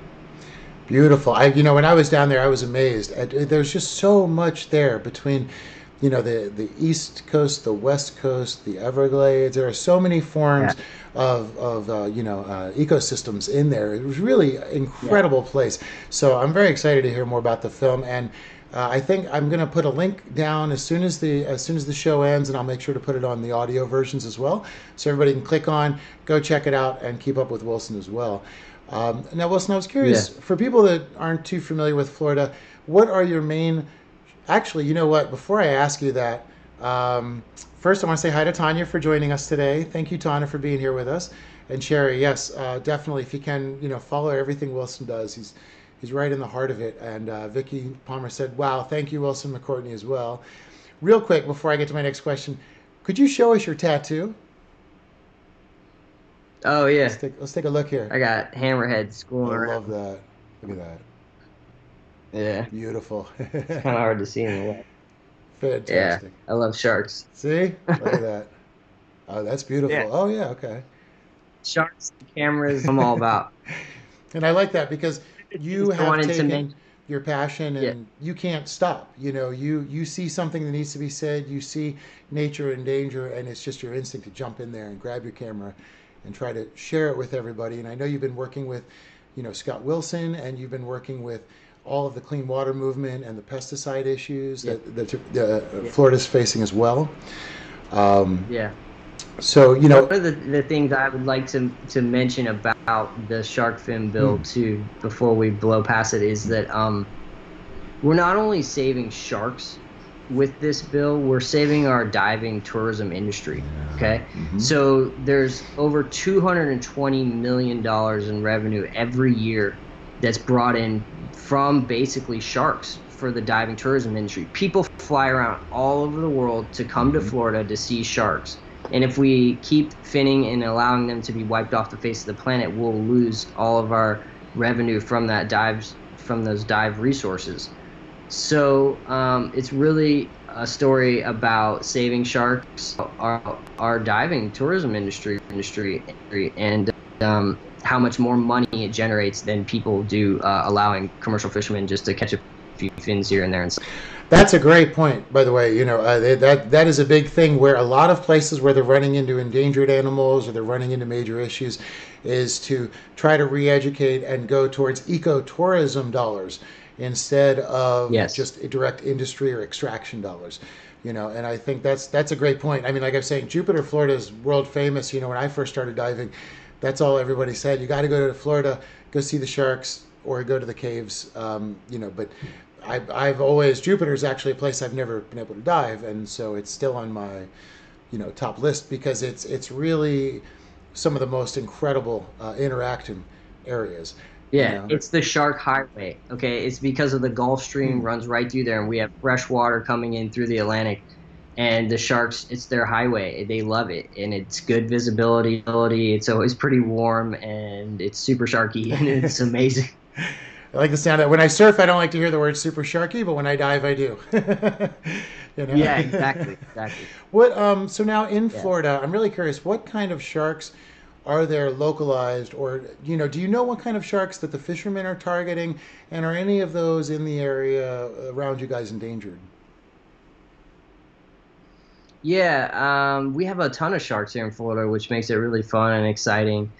Beautiful. I, you know, when I was down there, I was amazed. There's just so much there between, you know, the the East Coast, the West Coast, the Everglades. There are so many forms of of uh, you know uh, ecosystems in there. It was really an incredible place. So I'm very excited to hear more about the film and. Uh, I think I'm going to put a link down as soon as the as soon as the show ends, and I'll make sure to put it on the audio versions as well, so everybody can click on, go check it out, and keep up with Wilson as well. Um, now, Wilson, I was curious Yeah. for people that aren't too familiar with Florida, what are your main? Actually, you know what? Before I ask you that, um, first I want to say hi to Tanya for joining us today. Thank you, Tanya, for being here with us. And Sherry, yes, uh, definitely. If you can, you know, follow everything Wilson does, he's he's right in the heart of it. And uh, Vicky Palmer said, "Wow, thank you, Wilson McCourtney, as well." Real quick before I get to my next question, could you show us your tattoo? Oh yeah, Let's take, let's take a look here. I got hammerhead schooling I around. love that. Look at that. Yeah, Beautiful. kind of hard to see in the way. Yeah, Fantastic. I love sharks. See? Look at that. Oh, that's beautiful. Yeah. Oh, yeah, okay. Sharks, cameras, I'm all about. And I like that because you have wanted to taken make your passion and Yeah. you can't stop. You know, you you see something that needs to be said, you see nature in danger, and it's just your instinct to jump in there and grab your camera and try to share it with everybody. And I know you've been working with, you know, Scott Wilson, and you've been working with all of the clean water movement and the pesticide issues Yeah. that, that uh, Yeah. Florida's facing as well. Um, Yeah. so you know, One of the, the things I would like to to mention about the shark fin bill Hmm. too, before we blow past it, is that um, we're not only saving sharks with this bill, we're saving our diving tourism industry. Okay, Mhm. so there's over 220 million dollars in revenue every year that's brought in from basically sharks for the diving tourism industry. People fly around all over the world to come to Mhm. Florida to see sharks. And if we keep finning and allowing them to be wiped off the face of the planet, we'll lose all of our revenue from that dives from those dive resources. So um, it's really a story about saving sharks, our, our diving tourism industry, industry, and um, how much more money it generates than people do uh, allowing commercial fishermen just to catch a few fins here and there. And stuff. That's a great point, by the way. You know, uh, that that is a big thing where a lot of places where they're running into endangered animals or they're running into major issues is to try to re-educate and go towards ecotourism dollars instead of Yes. just direct industry or extraction dollars. You know, and I think that's that's a great point. I mean, like I was saying, Jupiter, Florida is world famous. You know, when I first started diving, that's all everybody said. You got to go to Florida, go see the sharks, or go to the caves. Um, you know, but I, I've always Jupiter is actually a place I've never been able to dive, and so it's still on my, you know, top list because it's it's really some of the most incredible uh, interacting areas. Yeah, know? it's the Shark Highway. Okay, it's because of the Gulf Stream Hmm. runs right through there, and we have fresh water coming in through the Atlantic. And the sharks, it's their highway. They love it, and it's good visibility. It's always pretty warm, and it's super sharky, and it's amazing. I like the sound of when I surf. I don't like to hear the word super sharky, but when I dive, I do. you know? Yeah, exactly, exactly. What um so now in Yeah. Florida, I'm really curious what kind of sharks are there localized or you know, do you know what kind of sharks that the fishermen are targeting and are any of those in the area around you guys endangered? Yeah, um, we have a ton of sharks here in Florida, which makes it really fun and exciting.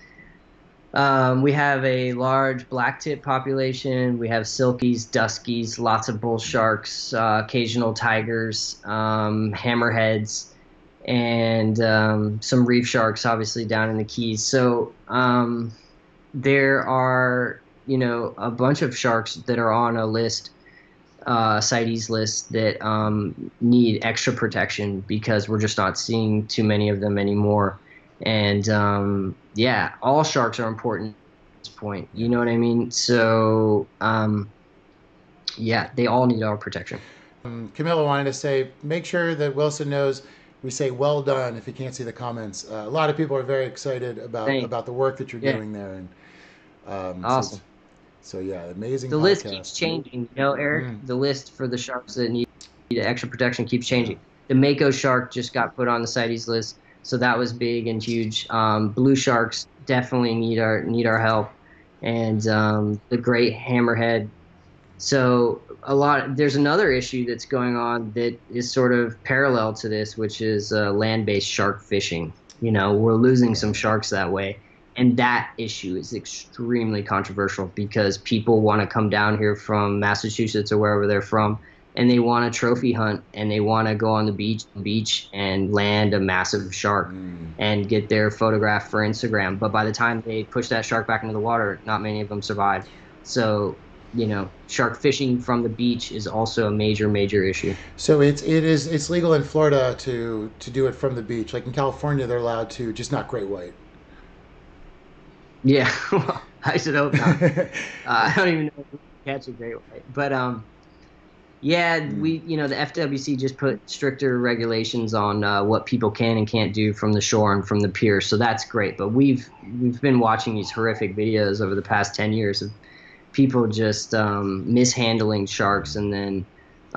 Um, we have a large black tip population. We have silkies, duskies, lots of bull sharks, uh, occasional tigers, um, hammerheads, and um, some reef sharks, obviously down in the Keys. So um, there are, you know, a bunch of sharks that are on a list uh, CITES list that um, need extra protection because we're just not seeing too many of them anymore. And um, yeah, all sharks are important at this point. You know what I mean? So um, yeah, they all need our protection. Um, Camilla wanted to say, make sure that Wilson knows we say well done if you can't see the comments. Uh, a lot of people are very excited about Thanks. about the work that you're Yeah. doing there, and um, Awesome. it's- So, yeah, amazing. The list keeps changing. You know, Eric, Mm. the list for the sharks that need need extra protection keeps changing. The Mako shark just got put on the CITES list, so that was big and huge. Um, blue sharks definitely need our need our help, and um, the great hammerhead. So a lot. There's another issue that's going on that is sort of parallel to this, which is uh, land-based shark fishing. You know, we're losing some sharks that way and that issue is extremely controversial because people want to come down here from Massachusetts or wherever they're from and they want to trophy hunt and they want to go on the beach beach and land a massive shark Mm. and get their photograph for Instagram but by the time they push that shark back into the water not many of them survive so you know shark fishing from the beach is also a major major issue So it's it is it's legal in Florida to to do it from the beach. Like in California, they're allowed to, just not great white. Yeah well, I should hope not Uh, I don't even know if we can catch a great white, but um, yeah, Hmm. we you know the FWC just put stricter regulations on uh, what people can and can't do from the shore and from the pier, so that's great. But we've we've been watching these horrific videos over the past ten years of people just um, mishandling sharks, and then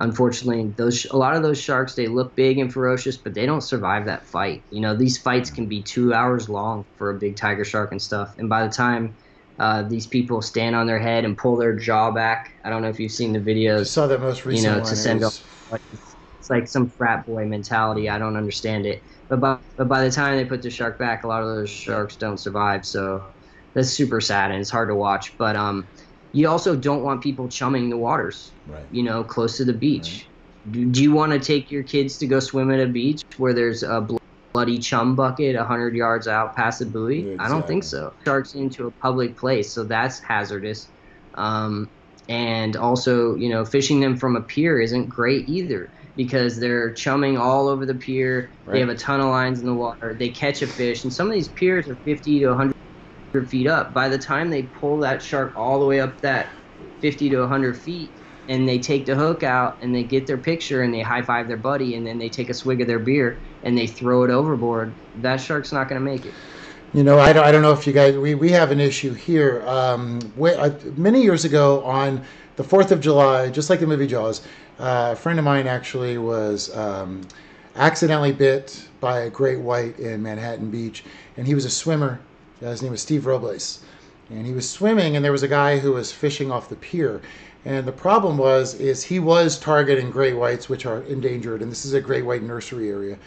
unfortunately those a lot of those sharks they look big and ferocious, but they don't survive that fight. You know these fights can be two hours long for a big tiger shark and stuff, and by the time uh, these people stand on their head and pull their jaw back. I don't know if you've seen the I videos. saw that most recent know, one. to send was- It's like some frat boy mentality. I don't understand it. But by, but by the time they put the shark back, a lot of those sharks don't survive. So that's super sad and it's hard to watch. But um, you also don't want people chumming the waters, Right. you know, close to the beach. Do, do you want to take your kids to go swim at a beach where there's a bl- bloody chum bucket 100 yards out past the buoy? I don't think so. Sharks into a public place, so that's hazardous. Um, and also, you know, fishing them from a pier isn't great either because they're chumming all over the pier. Right. They have a ton of lines in the water. They catch a fish, and some of these piers are 50 to 100 feet up. By the time they pull that shark all the way up that 50 to 100 feet, and they take the hook out and they get their picture and they high five their buddy and then they take a swig of their beer and they throw it overboard, that shark's not going to make it. You know, I don't, I don't know if you guys, we, we have an issue here. Um, we, uh, many years ago on the 4th of July, just like the movie Jaws, uh, a friend of mine actually was um, accidentally bit by a great white in Manhattan Beach. And he was a swimmer. His name was Steve Robles. And he was swimming, and there was a guy who was fishing off the pier. And the problem was, is he was targeting great whites, which are endangered. And this is a great white nursery area.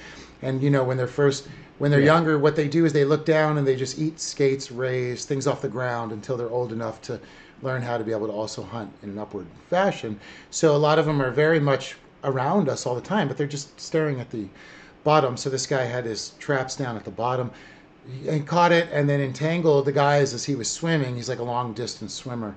And you know, when they're first, when they're Yeah. younger, what they do is they look down and they just eat skates, rays, things off the ground until they're old enough to learn how to be able to also hunt in an upward fashion. So a lot of them are very much around us all the time, but they're just staring at the bottom. So this guy had his traps down at the bottom and caught it and then entangled the guys as he was swimming. He's like a long distance swimmer.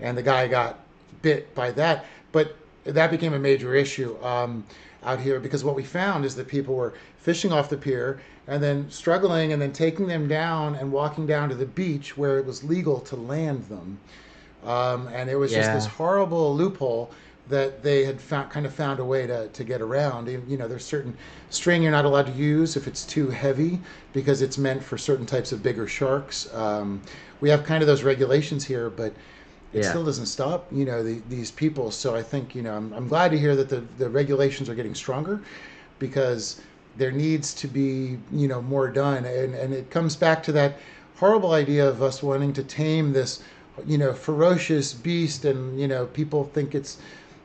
And the guy got bit by that. But that became a major issue um, out here because what we found is that people were fishing off the pier and then struggling and then taking them down and walking down to the beach where it was legal to land them. Um, and it was just this horrible loophole that they had found, kind of found a way to, to get around. You know, there's certain string you're not allowed to use if it's too heavy because it's meant for certain types of bigger sharks. Um, we have kind of those regulations here, but it Yeah. still doesn't stop, you know, the, these people. So I think, you know, I'm, I'm glad to hear that the, the regulations are getting stronger because there needs to be, you know, more done. And, and it comes back to that horrible idea of us wanting to tame this, you know, ferocious beast. And, you know, people think it's,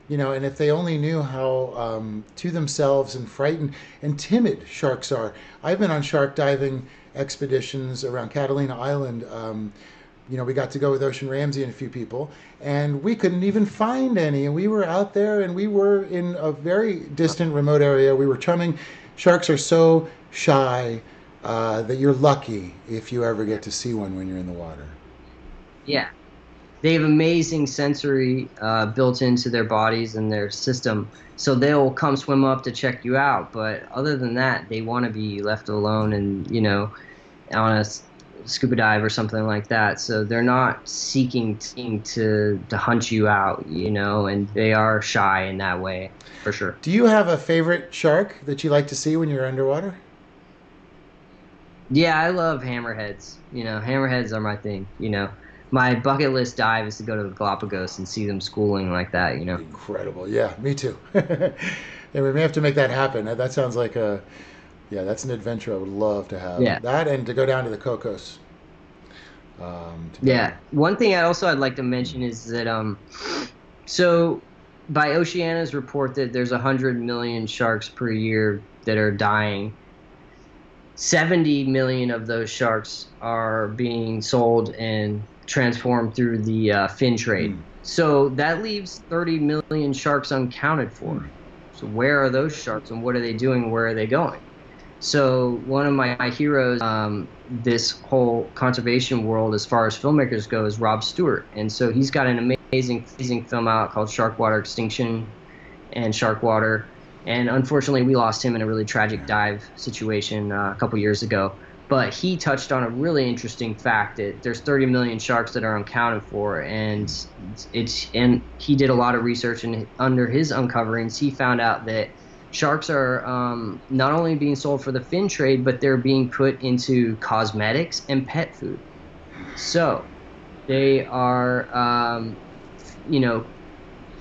you know, and if they only knew how um, to themselves and frightened and timid sharks are. I've been on shark diving expeditions around Catalina Island. Um, you know, we got to go with Ocean Ramsey and a few people, and we couldn't even find any. And we were out there, and we were in a very distant, remote area. We were chumming. Sharks are so shy uh, that you're lucky if you ever get to see one when you're in the water. Yeah. They have amazing sensory uh, built into their bodies and their system. So they'll come swim up to check you out. But other than that, they want to be left alone and, you know, on a scuba dive or something like that. So they're not seeking to, to, to hunt you out, you know, and they are shy in that way, for sure. Do you have a favorite shark that you like to see when you're underwater? Yeah, I love hammerheads. You know, hammerheads are my thing, you know. My bucket list dive is to go to the Galapagos and see them schooling like that, you know. Incredible. Yeah, me too. yeah, we may have to make that happen. That sounds like a, yeah, that's an adventure I would love to have. Yeah. That and to go down to the Cocos. Um, Yeah. One thing I also I'd like to mention is that um, so by Oceana's report that there's hundred million sharks per year that are dying. 70 million of those sharks are being sold and transformed through the uh, fin trade. Mm. So that leaves 30 million sharks uncounted for. So where are those sharks and what are they doing? Where are they going? So one of my, my heroes, um, this whole conservation world, as far as filmmakers go, is Rob Stewart, and so he's got an amazing, amazing film out called Sharkwater Extinction and Shark Water. And unfortunately, we lost him in a really tragic dive situation uh, a couple years ago. But he touched on a really interesting fact that there's 30 million sharks that are uncounted for, and it's and he did a lot of research, and under his uncoverings, he found out that sharks are um, not only being sold for the fin trade, but they're being put into cosmetics and pet food. So they are, um, you know,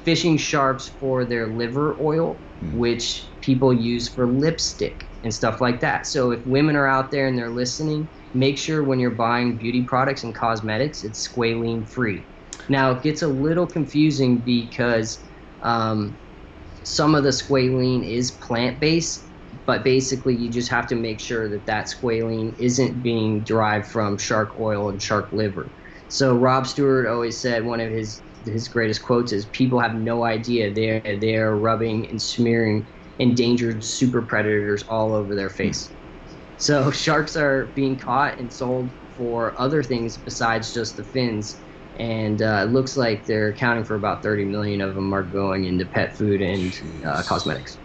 fishing sharks for their liver oil, Hmm. which people use for lipstick and stuff like that. So if women are out there and they're listening, make sure when you're buying beauty products and cosmetics, it's squalene free. Now it gets a little confusing because um, some of the squalene is plant based, but basically you just have to make sure that that squalene isn't being derived from shark oil and shark liver. So Rob Stewart always said one of his his greatest quotes is people have no idea they're they're rubbing and smearing endangered super predators all over their face. So sharks are being caught and sold for other things besides just the fins. And uh, it looks like they're accounting for about 30 million of them are going into pet food and uh, cosmetics.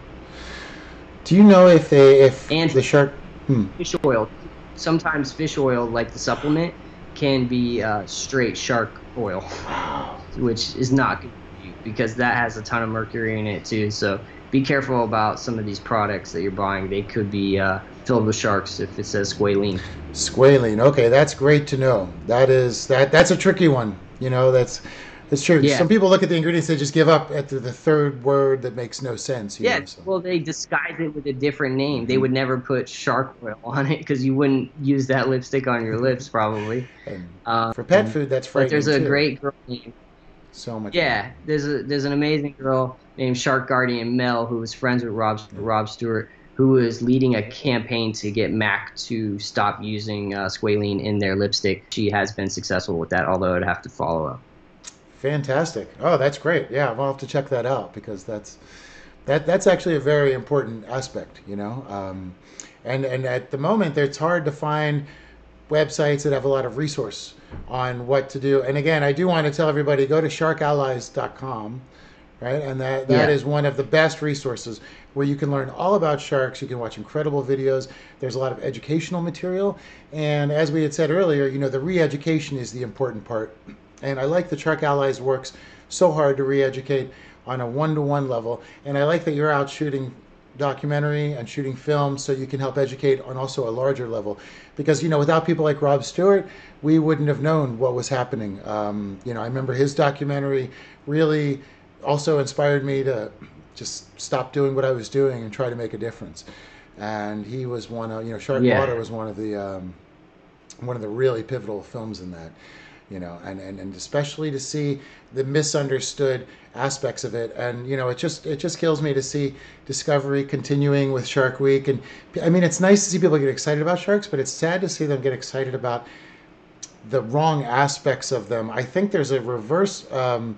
Do you know if they if And- the shark? Hmm. Fish oil. Sometimes fish oil, like the supplement, can be uh, straight shark oil, which is not good for you because that has a ton of mercury in it too. So be careful about some of these products that you're buying. They could be uh, filled with sharks if it says squalene. Squalene. Okay, that's great to know. That is that that's a tricky one. You know, that's that's true. Yeah. Some people look at the ingredients, they just give up at the, the third word that makes no sense. You Yeah, know, so. well, they disguise it with a different name. They would never put shark oil on it because you wouldn't use that lipstick on your lips, probably. Um, for pet food, that's but frightening there's a too. great girl named so much. Yeah, there's a there's an amazing girl named Shark Guardian Mel who was friends with Rob Rob Stewart, who is leading a campaign to get Mac to stop using uh, squalene in their lipstick. She has been successful with that, although I'd have to follow up. Fantastic. Oh, that's great. Yeah, I'll have to check that out because that's that that's actually a very important aspect, you know. Um, and and at the moment, it's hard to find websites that have a lot of resource on what to do. And again, I do want to tell everybody go to sharkallies.com, right? And that that Yeah. is one of the best resources where you can learn all about sharks. You can watch incredible videos. There's a lot of educational material, and as we had said earlier, you know, the re-education is the important part. And I like that Shark Allies works so hard to re-educate on a one-to-one level. And I like that you're out shooting documentary and shooting film so you can help educate on also a larger level because you know without people like rob stewart we wouldn't have known what was happening um, you know i remember his documentary really also inspired me to just stop doing what i was doing and try to make a difference. And he was one of you know shark Yeah. water was one of the um, one of the really pivotal films in that you know and, and and especially to see the misunderstood aspects of it. And you know it just it just kills me to see discovery continuing with shark week. And i mean it's nice to see people get excited about sharks but it's sad to see them get excited about the wrong aspects of them. I think there's a reverse um,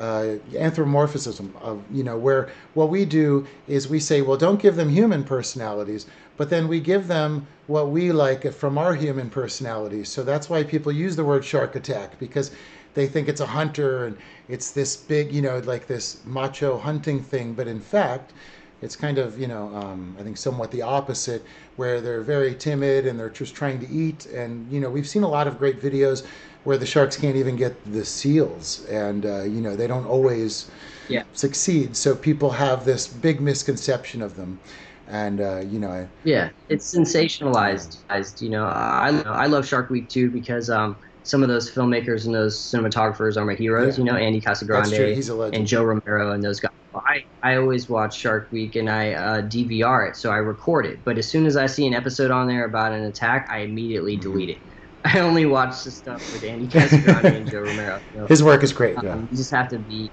uh, anthropomorphism of you know where what we do is we say well don't give them human personalities but then we give them what we like from our human personalities. So that's why people use the word shark attack because they think it's a hunter and it's this big you know like this macho hunting thing. But in fact it's kind of you know um, i think somewhat the opposite where they're very timid and they're just trying to eat. And you know we've seen a lot of great videos where the sharks can't even get the seals and uh, you know they don't always Yeah. succeed so people have this big misconception of them and uh, you know I, Yeah, it's sensationalized. You know, I I love Shark Week too because um some of those filmmakers and those cinematographers are my heroes. Yeah. You know, Andy Casagrande and Joe Romeiro and those guys. I, I always watch Shark Week and I uh, DVR it, so I record it. But as soon as I see an episode on there about an attack, I immediately Mm-hmm. delete it. I only watch the stuff with Andy Casagrande and Joe Romeiro. You know? his work is great yeah Um, you just have to be.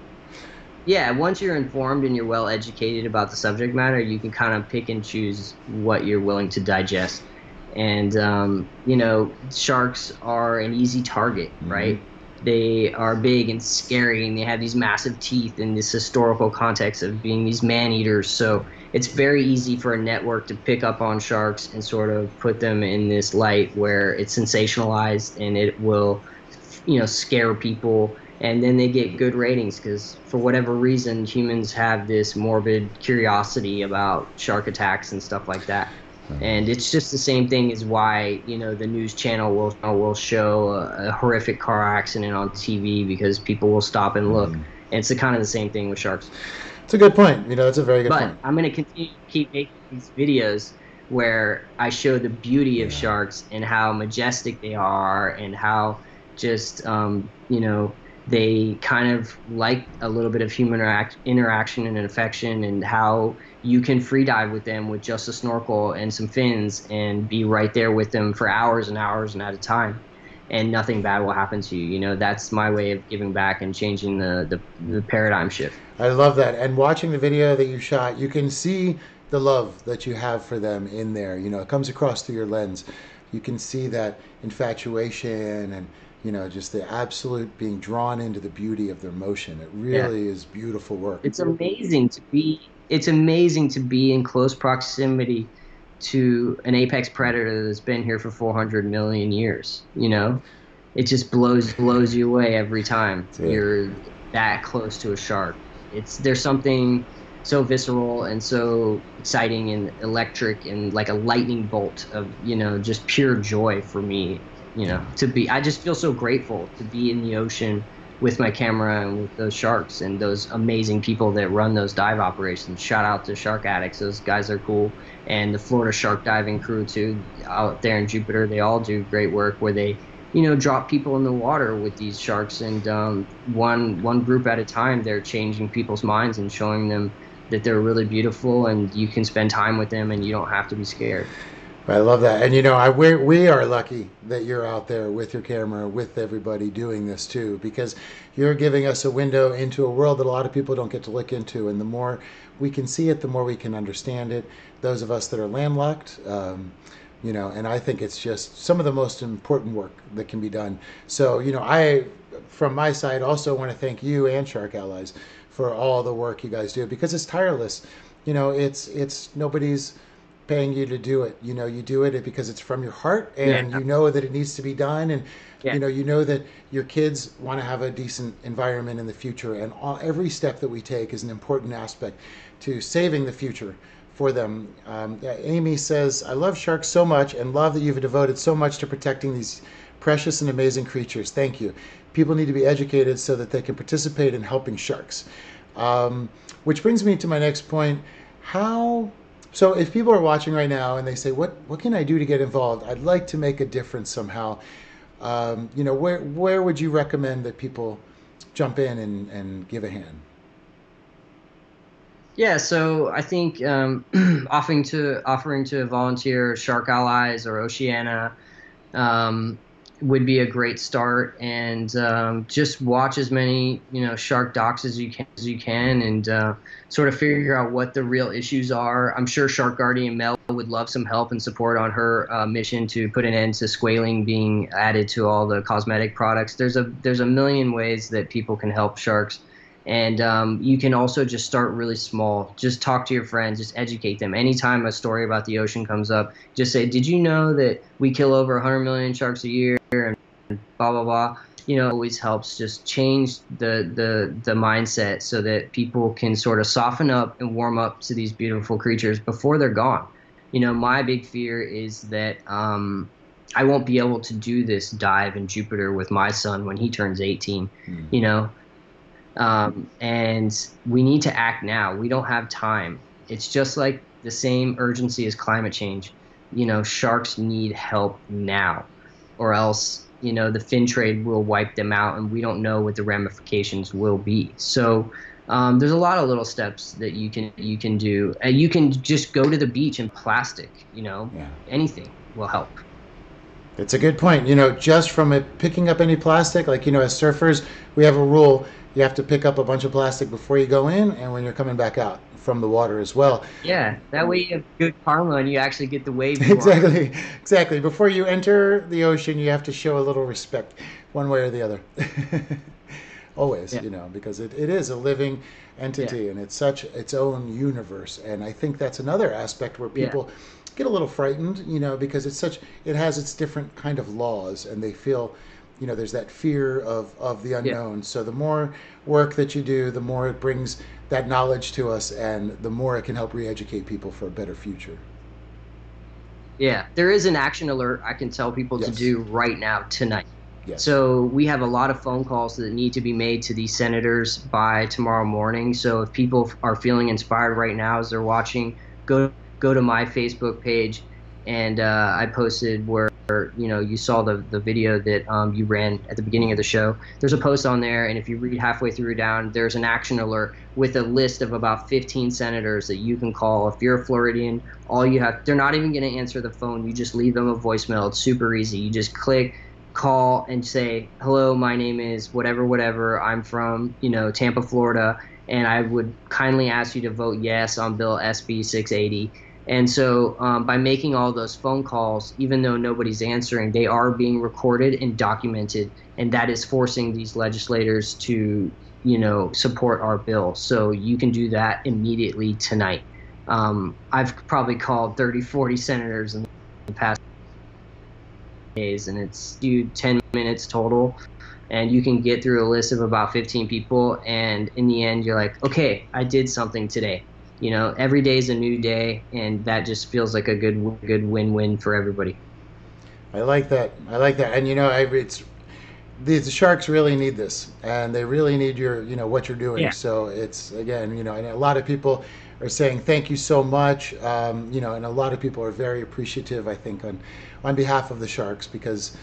Yeah, once you're informed and you're well educated about the subject matter, you can kind of pick and choose what you're willing to digest. And, um, you know, sharks are an easy target, Mhm. right? They are big and scary, and they have these massive teeth in this historical context of being these man eaters. So it's very easy for a network to pick up on sharks and sort of put them in this light where it's sensationalized and it will, you know, scare people. And then they get good ratings because for whatever reason humans have this morbid curiosity about shark attacks and stuff like that. And it's just the same thing as why you know the news channel will will show a, a horrific car accident on TV because people will stop and look. Mhm. and it's the kind of the same thing with sharks it's a good point you know that's a very good but point I'm going to continue to keep making these videos where I show the beauty of Yeah. sharks and how majestic they are and how just, um, you know, they kind of like a little bit of human interact- interaction and affection and how you can free dive with them with just a snorkel and some fins and be right there with them for hours and hours and at a time. And nothing bad will happen to you. You know, that's my way of giving back and changing the, the, the paradigm shift. I love that. And watching the video that you shot, you can see the love that you have for them in there. You know, it comes across through your lens. You can see that infatuation and you know just the absolute being drawn into the beauty of their motion. It really yeah. is beautiful work. It's amazing to be. It's amazing to be in close proximity to an apex predator that's been here for 400 million years. You know, it just blows blows you away every time you're that close to a shark. It's there's something so visceral and so exciting and electric and like a lightning bolt of you know just pure joy for me. You know, to be I just feel so grateful to be in the ocean with my camera and with those sharks and those amazing people that run those dive operations. Shout out to Shark Addicts; those guys are cool, and the Florida Shark Diving crew too, out there in Jupiter. They all do great work where they, you know, drop people in the water with these sharks, and um, one one group at a time, they're changing people's minds and showing them that they're really beautiful, and you can spend time with them, and you don't have to be scared. I love that. And you know, I we we are lucky that you're out there with your camera with everybody doing this too because you're giving us a window into a world that a lot of people don't get to look into and the more we can see it, the more we can understand it. Those of us that are landlocked, um, you know, and I think it's just some of the most important work that can be done. So, you know, I from my side also want to thank you and Shark Allies for all the work you guys do because it's tireless. You know, it's it's nobody's paying you to do it. You know, you do it because it's from your heart and yeah. you know that it needs to be done. And, yeah. you know, you know that your kids want to have a decent environment in the future. And all, every step that we take is an important aspect to saving the future for them. Um, Amy says, I love sharks so much and love that you've devoted so much to protecting these precious and amazing creatures. Thank you. People need to be educated so that they can participate in helping sharks. Um, which brings me to my next point. How so if people are watching right now and they say, "What what can I do to get involved? I'd like to make a difference somehow." Um, you know, where where would you recommend that people jump in and, and give a hand? Yeah, so I think um, offering to offering to volunteer Shark Allies or Oceana, um, would be a great start. And um, just watch as many you know shark docs as you can as you can and uh, sort of figure out what the real issues are. I'm sure shark guardian mel would love some help and support on her uh, mission to put an end to squalene being added to all the cosmetic products. There's a there's a million ways that people can help sharks and um, you can also just start really small. Just talk to your friends, just educate them. Anytime a story about the ocean comes up, just say, Did you know that we kill over 100 million sharks a year? And blah, blah, blah. You know, it always helps just change the, the, the mindset so that people can sort of soften up and warm up to these beautiful creatures before they're gone. You know, my big fear is that um, I won't be able to do this dive in Jupiter with my son when he turns 18. Mm. You know, um, and we need to act now. We don't have time. It's just like the same urgency as climate change. You know, sharks need help now, or else you know the fin trade will wipe them out, and we don't know what the ramifications will be. So. Um, there's a lot of little steps that you can you can do. Uh, you can just go to the beach in plastic. You know, yeah. anything will help. It's a good point. You know, just from it picking up any plastic, like you know, as surfers, we have a rule you have to pick up a bunch of plastic before you go in and when you're coming back out from the water as well. Yeah, that way you have good karma and you actually get the wave. exactly, exactly. Before you enter the ocean, you have to show a little respect, one way or the other. Always, yeah. you know, because it, it is a living entity yeah. and it's such its own universe. And I think that's another aspect where people yeah. Get a little frightened, you know, because it's such it has its different kind of laws and they feel you know there's that fear of of the unknown yeah. so the more work that you do the more it brings that knowledge to us and the more it can help re-educate people for a better future yeah there is an action alert i can tell people yes. to do right now tonight yes. so we have a lot of phone calls that need to be made to these senators by tomorrow morning so if people are feeling inspired right now as they're watching go go to my facebook page and uh, I posted where you know you saw the the video that um, you ran at the beginning of the show. There's a post on there, and if you read halfway through down, there's an action alert with a list of about 15 senators that you can call. If you're a Floridian, all you have they're not even going to answer the phone. You just leave them a voicemail. It's super easy. You just click call and say, "Hello, my name is whatever, whatever. I'm from you know Tampa, Florida, and I would kindly ask you to vote yes on Bill SB 680." And so, um, by making all those phone calls, even though nobody's answering, they are being recorded and documented, and that is forcing these legislators to, you know, support our bill. So you can do that immediately tonight. Um, I've probably called 30, 40 senators in the past days, and it's you 10 minutes total, and you can get through a list of about 15 people, and in the end, you're like, okay, I did something today you know, every day is a new day, and that just feels like a good good win win for everybody. I like that. I like that, and you know, I, it's the, the sharks really need this, and they really need your, you know, what you're doing. Yeah. So it's again, you know, and a lot of people are saying thank you so much, um, you know, and a lot of people are very appreciative. I think on on behalf of the sharks because.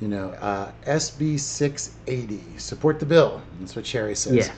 You know, uh, SB 680, support the bill. That's what Sherry says. Yeah.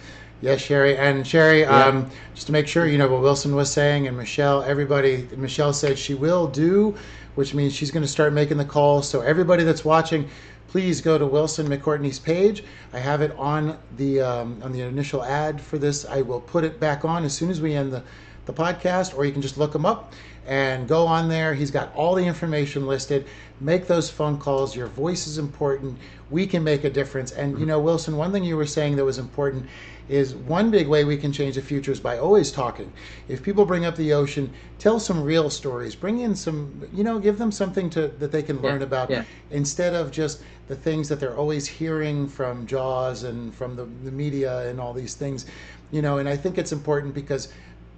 Yes, Sherry. And Sherry, yeah. um, just to make sure, you know what Wilson was saying, and Michelle, everybody, Michelle said she will do, which means she's going to start making the calls. So everybody that's watching, please go to Wilson McCourtney's page. I have it on the um, on the initial ad for this. I will put it back on as soon as we end the, the podcast, or you can just look him up and go on there. He's got all the information listed. Make those phone calls. Your voice is important. We can make a difference. And you know, Wilson, one thing you were saying that was important is one big way we can change the future is by always talking. If people bring up the ocean, tell some real stories. Bring in some, you know, give them something to that they can learn yeah, about yeah. instead of just the things that they're always hearing from Jaws and from the, the media and all these things. You know, and I think it's important because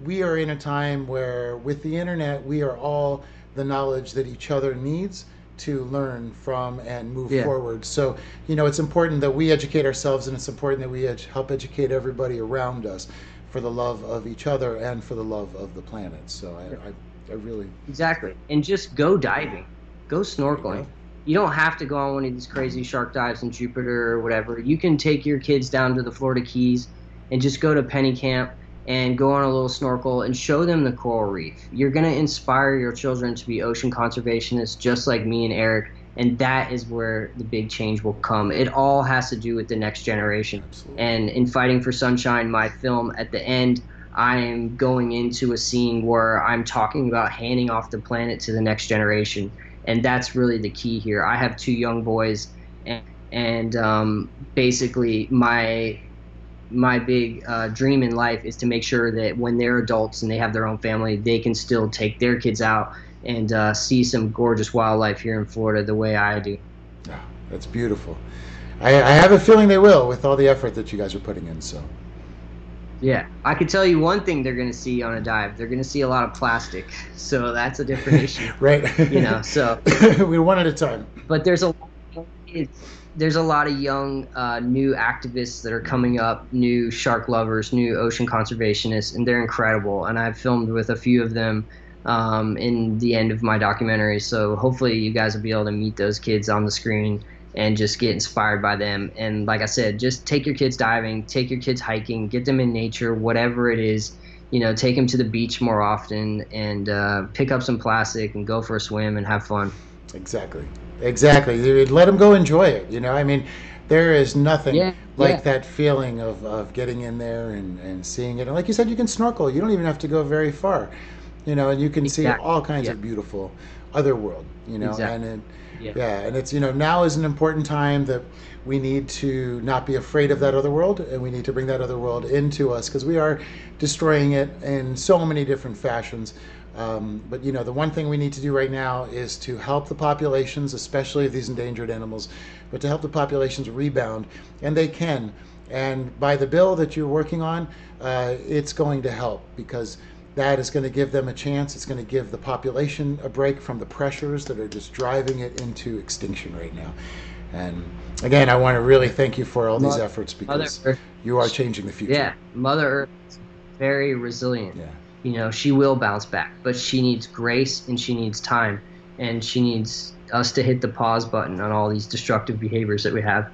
we are in a time where with the internet we are all the knowledge that each other needs to learn from and move yeah. forward. So, you know, it's important that we educate ourselves and it's important that we help educate everybody around us for the love of each other and for the love of the planet. So I, I, I really. Exactly. And just go diving, go snorkeling. You don't have to go on one of these crazy shark dives in Jupiter or whatever. You can take your kids down to the Florida Keys and just go to Pennekamp and go on a little snorkel and show them the coral reef. You're going to inspire your children to be ocean conservationists just like me and Eric. And that is where the big change will come. It all has to do with the next generation. Absolutely. And in Fighting for Sunshine, my film, at the end, I am going into a scene where I'm talking about handing off the planet to the next generation. And that's really the key here. I have two young boys, and, and um, basically, my my big uh, dream in life is to make sure that when they're adults and they have their own family, they can still take their kids out and uh, see some gorgeous wildlife here in Florida the way I do. Oh, that's beautiful. I, I have a feeling they will with all the effort that you guys are putting in. So. Yeah, I can tell you one thing they're going to see on a dive. They're going to see a lot of plastic, so that's a different issue. right. You know, so we're one at a time. But there's a there's a lot of young uh, new activists that are coming up, new shark lovers, new ocean conservationists, and they're incredible. And I've filmed with a few of them um, in the end of my documentary. So hopefully you guys will be able to meet those kids on the screen and just get inspired by them. And like I said, just take your kids diving, take your kids hiking, get them in nature, whatever it is. You know, take them to the beach more often and uh, pick up some plastic and go for a swim and have fun. Exactly. Exactly. Let them go enjoy it. You know, I mean, there is nothing yeah, like yeah. that feeling of, of getting in there and, and seeing it. And like you said, you can snorkel. You don't even have to go very far, you know, and you can exactly. see all kinds yeah. of beautiful other world, you know, exactly. and it, yeah. yeah, and it's, you know, now is an important time that we need to not be afraid of that other world and we need to bring that other world into us because we are destroying it in so many different fashions um, but you know, the one thing we need to do right now is to help the populations, especially of these endangered animals, but to help the populations rebound, and they can. And by the bill that you're working on, uh, it's going to help because that is going to give them a chance. It's going to give the population a break from the pressures that are just driving it into extinction right now. And again, I want to really thank you for all these efforts because you are changing the future. Yeah, Mother Earth is very resilient. Yeah you know she will bounce back but she needs grace and she needs time and she needs us to hit the pause button on all these destructive behaviors that we have.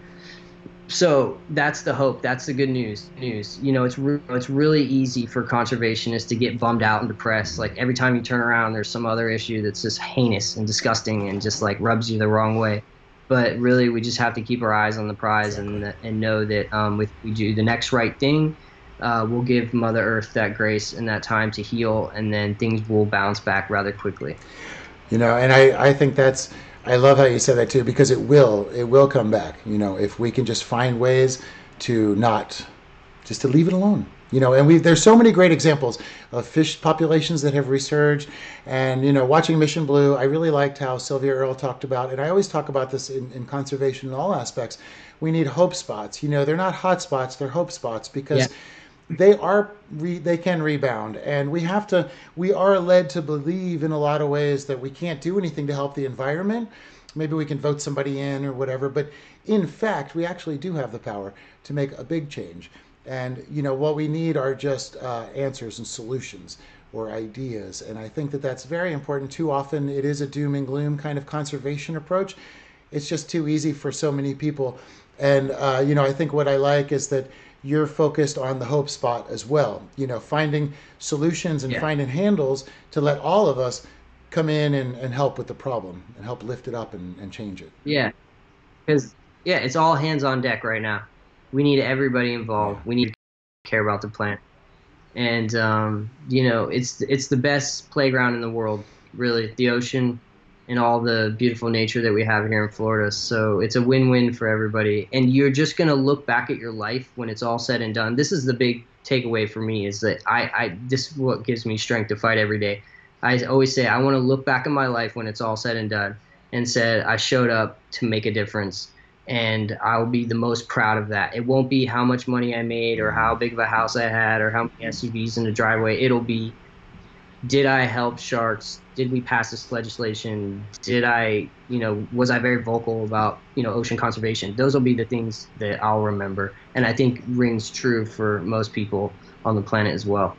So that's the hope. That's the good news news. You know it's re- it's really easy for conservationists to get bummed out and depressed. Like every time you turn around there's some other issue that's just heinous and disgusting and just like rubs you the wrong way. But really we just have to keep our eyes on the prize exactly. and and know that um, if we do the next right thing, uh, we'll give Mother Earth that grace and that time to heal, and then things will bounce back rather quickly. You know, and I I think that's I love how you said that too because it will it will come back. You know, if we can just find ways to not just to leave it alone you know and we there's so many great examples of fish populations that have resurged and you know watching mission blue i really liked how sylvia earle talked about and i always talk about this in, in conservation in all aspects we need hope spots you know they're not hot spots they're hope spots because yeah. They are re, they can rebound and we have to we are led to believe in a lot of ways that we can't do anything to help the environment maybe we can vote somebody in or whatever but in fact we actually do have the power to make a big change and you know what we need are just uh, answers and solutions or ideas. And I think that that's very important. Too often it is a doom and gloom kind of conservation approach. It's just too easy for so many people. And uh, you know, I think what I like is that you're focused on the hope spot as well. You know, finding solutions and yeah. finding handles to let all of us come in and, and help with the problem and help lift it up and, and change it. Yeah, because yeah, it's all hands on deck right now we need everybody involved. We need to care about the plant, and um, you know, it's it's the best playground in the world, really. The ocean and all the beautiful nature that we have here in Florida. So it's a win-win for everybody. And you're just gonna look back at your life when it's all said and done. This is the big takeaway for me is that I, I this is what gives me strength to fight every day. I always say I want to look back at my life when it's all said and done and said I showed up to make a difference and I'll be the most proud of that. It won't be how much money I made or how big of a house I had or how many SUVs in the driveway. It'll be did I help sharks? Did we pass this legislation? Did I, you know, was I very vocal about, you know, ocean conservation? Those will be the things that I'll remember. And I think rings true for most people on the planet as well.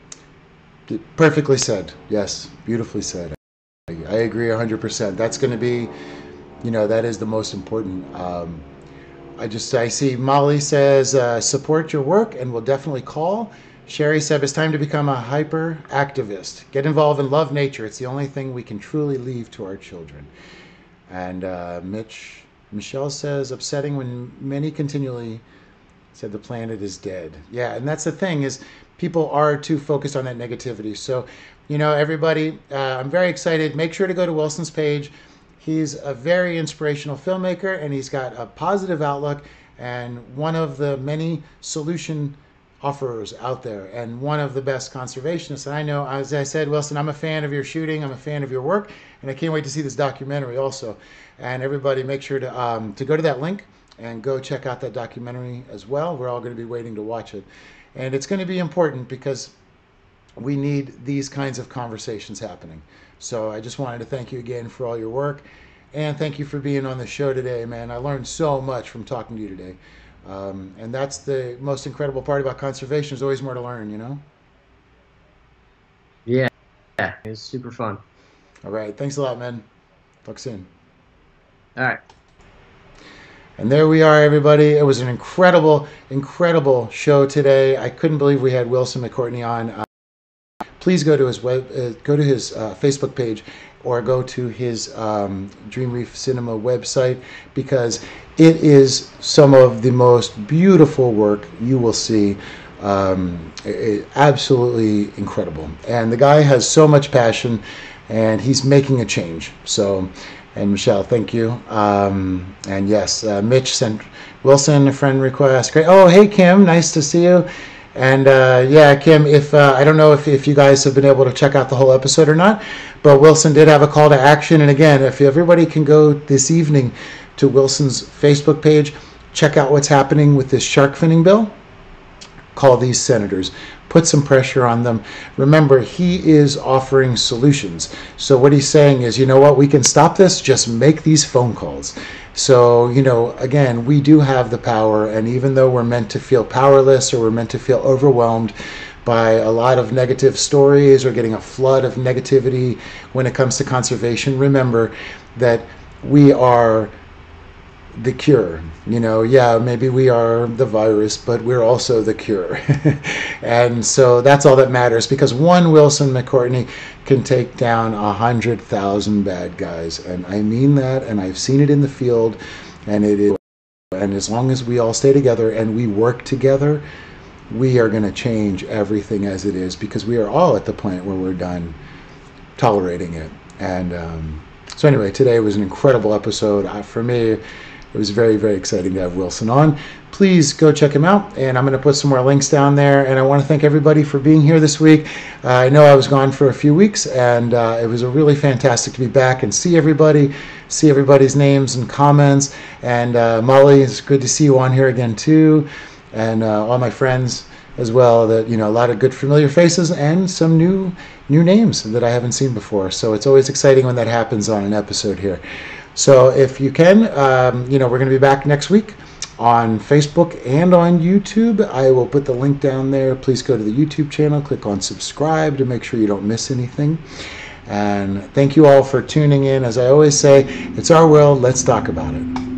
Perfectly said. Yes, beautifully said. I agree 100%. That's going to be, you know, that is the most important. Um, I just I see Molly says uh, support your work and we'll definitely call. Sherry said it's time to become a hyper activist. Get involved and love nature. It's the only thing we can truly leave to our children. And uh, Mitch Michelle says upsetting when many continually said the planet is dead. Yeah, and that's the thing is people are too focused on that negativity. So, you know, everybody, uh, I'm very excited. Make sure to go to Wilson's page. He's a very inspirational filmmaker and he's got a positive outlook and one of the many solution offerers out there and one of the best conservationists. And I know, as I said, Wilson, I'm a fan of your shooting, I'm a fan of your work, and I can't wait to see this documentary also. And everybody, make sure to um, to go to that link and go check out that documentary as well. We're all going to be waiting to watch it, and it's going to be important because we need these kinds of conversations happening. So I just wanted to thank you again for all your work. And thank you for being on the show today, man. I learned so much from talking to you today. Um, and that's the most incredible part about conservation. There's always more to learn, you know? Yeah. Yeah. It was super fun. All right. Thanks a lot, man. Talk soon. All right. And there we are, everybody. It was an incredible, incredible show today. I couldn't believe we had Wilson McCourtney on please go to his web, uh, go to his uh, Facebook page, or go to his um, Dream Reef Cinema website because it is some of the most beautiful work you will see. Um, it, absolutely incredible, and the guy has so much passion, and he's making a change. So. And Michelle, thank you. Um, and yes, uh, Mitch sent Wilson a friend request. Great. Oh, hey Kim, nice to see you. And uh, yeah, Kim, if uh, I don't know if, if you guys have been able to check out the whole episode or not, but Wilson did have a call to action. And again, if everybody can go this evening to Wilson's Facebook page, check out what's happening with this shark finning bill, call these senators, put some pressure on them. Remember, he is offering solutions. So what he's saying is, you know what, we can stop this, just make these phone calls. So, you know, again, we do have the power, and even though we're meant to feel powerless or we're meant to feel overwhelmed by a lot of negative stories or getting a flood of negativity when it comes to conservation, remember that we are the cure. You know, yeah, maybe we are the virus, but we're also the cure. and so that's all that matters because one Wilson McCourtney can take down a hundred thousand bad guys. And I mean that, and I've seen it in the field. and it is. And as long as we all stay together and we work together, we are going to change everything as it is because we are all at the point where we're done tolerating it. And um, so, anyway, today was an incredible episode. For me, it was very, very exciting to have Wilson on. Please go check him out, and I'm going to put some more links down there. And I want to thank everybody for being here this week. Uh, I know I was gone for a few weeks, and uh, it was a really fantastic to be back and see everybody, see everybody's names and comments. And uh, Molly, it's good to see you on here again too, and uh, all my friends as well. That you know, a lot of good familiar faces and some new new names that I haven't seen before. So it's always exciting when that happens on an episode here. So if you can, um, you know, we're going to be back next week on Facebook and on YouTube. I will put the link down there. Please go to the YouTube channel, click on subscribe to make sure you don't miss anything. And thank you all for tuning in. As I always say, it's our world. Let's talk about it.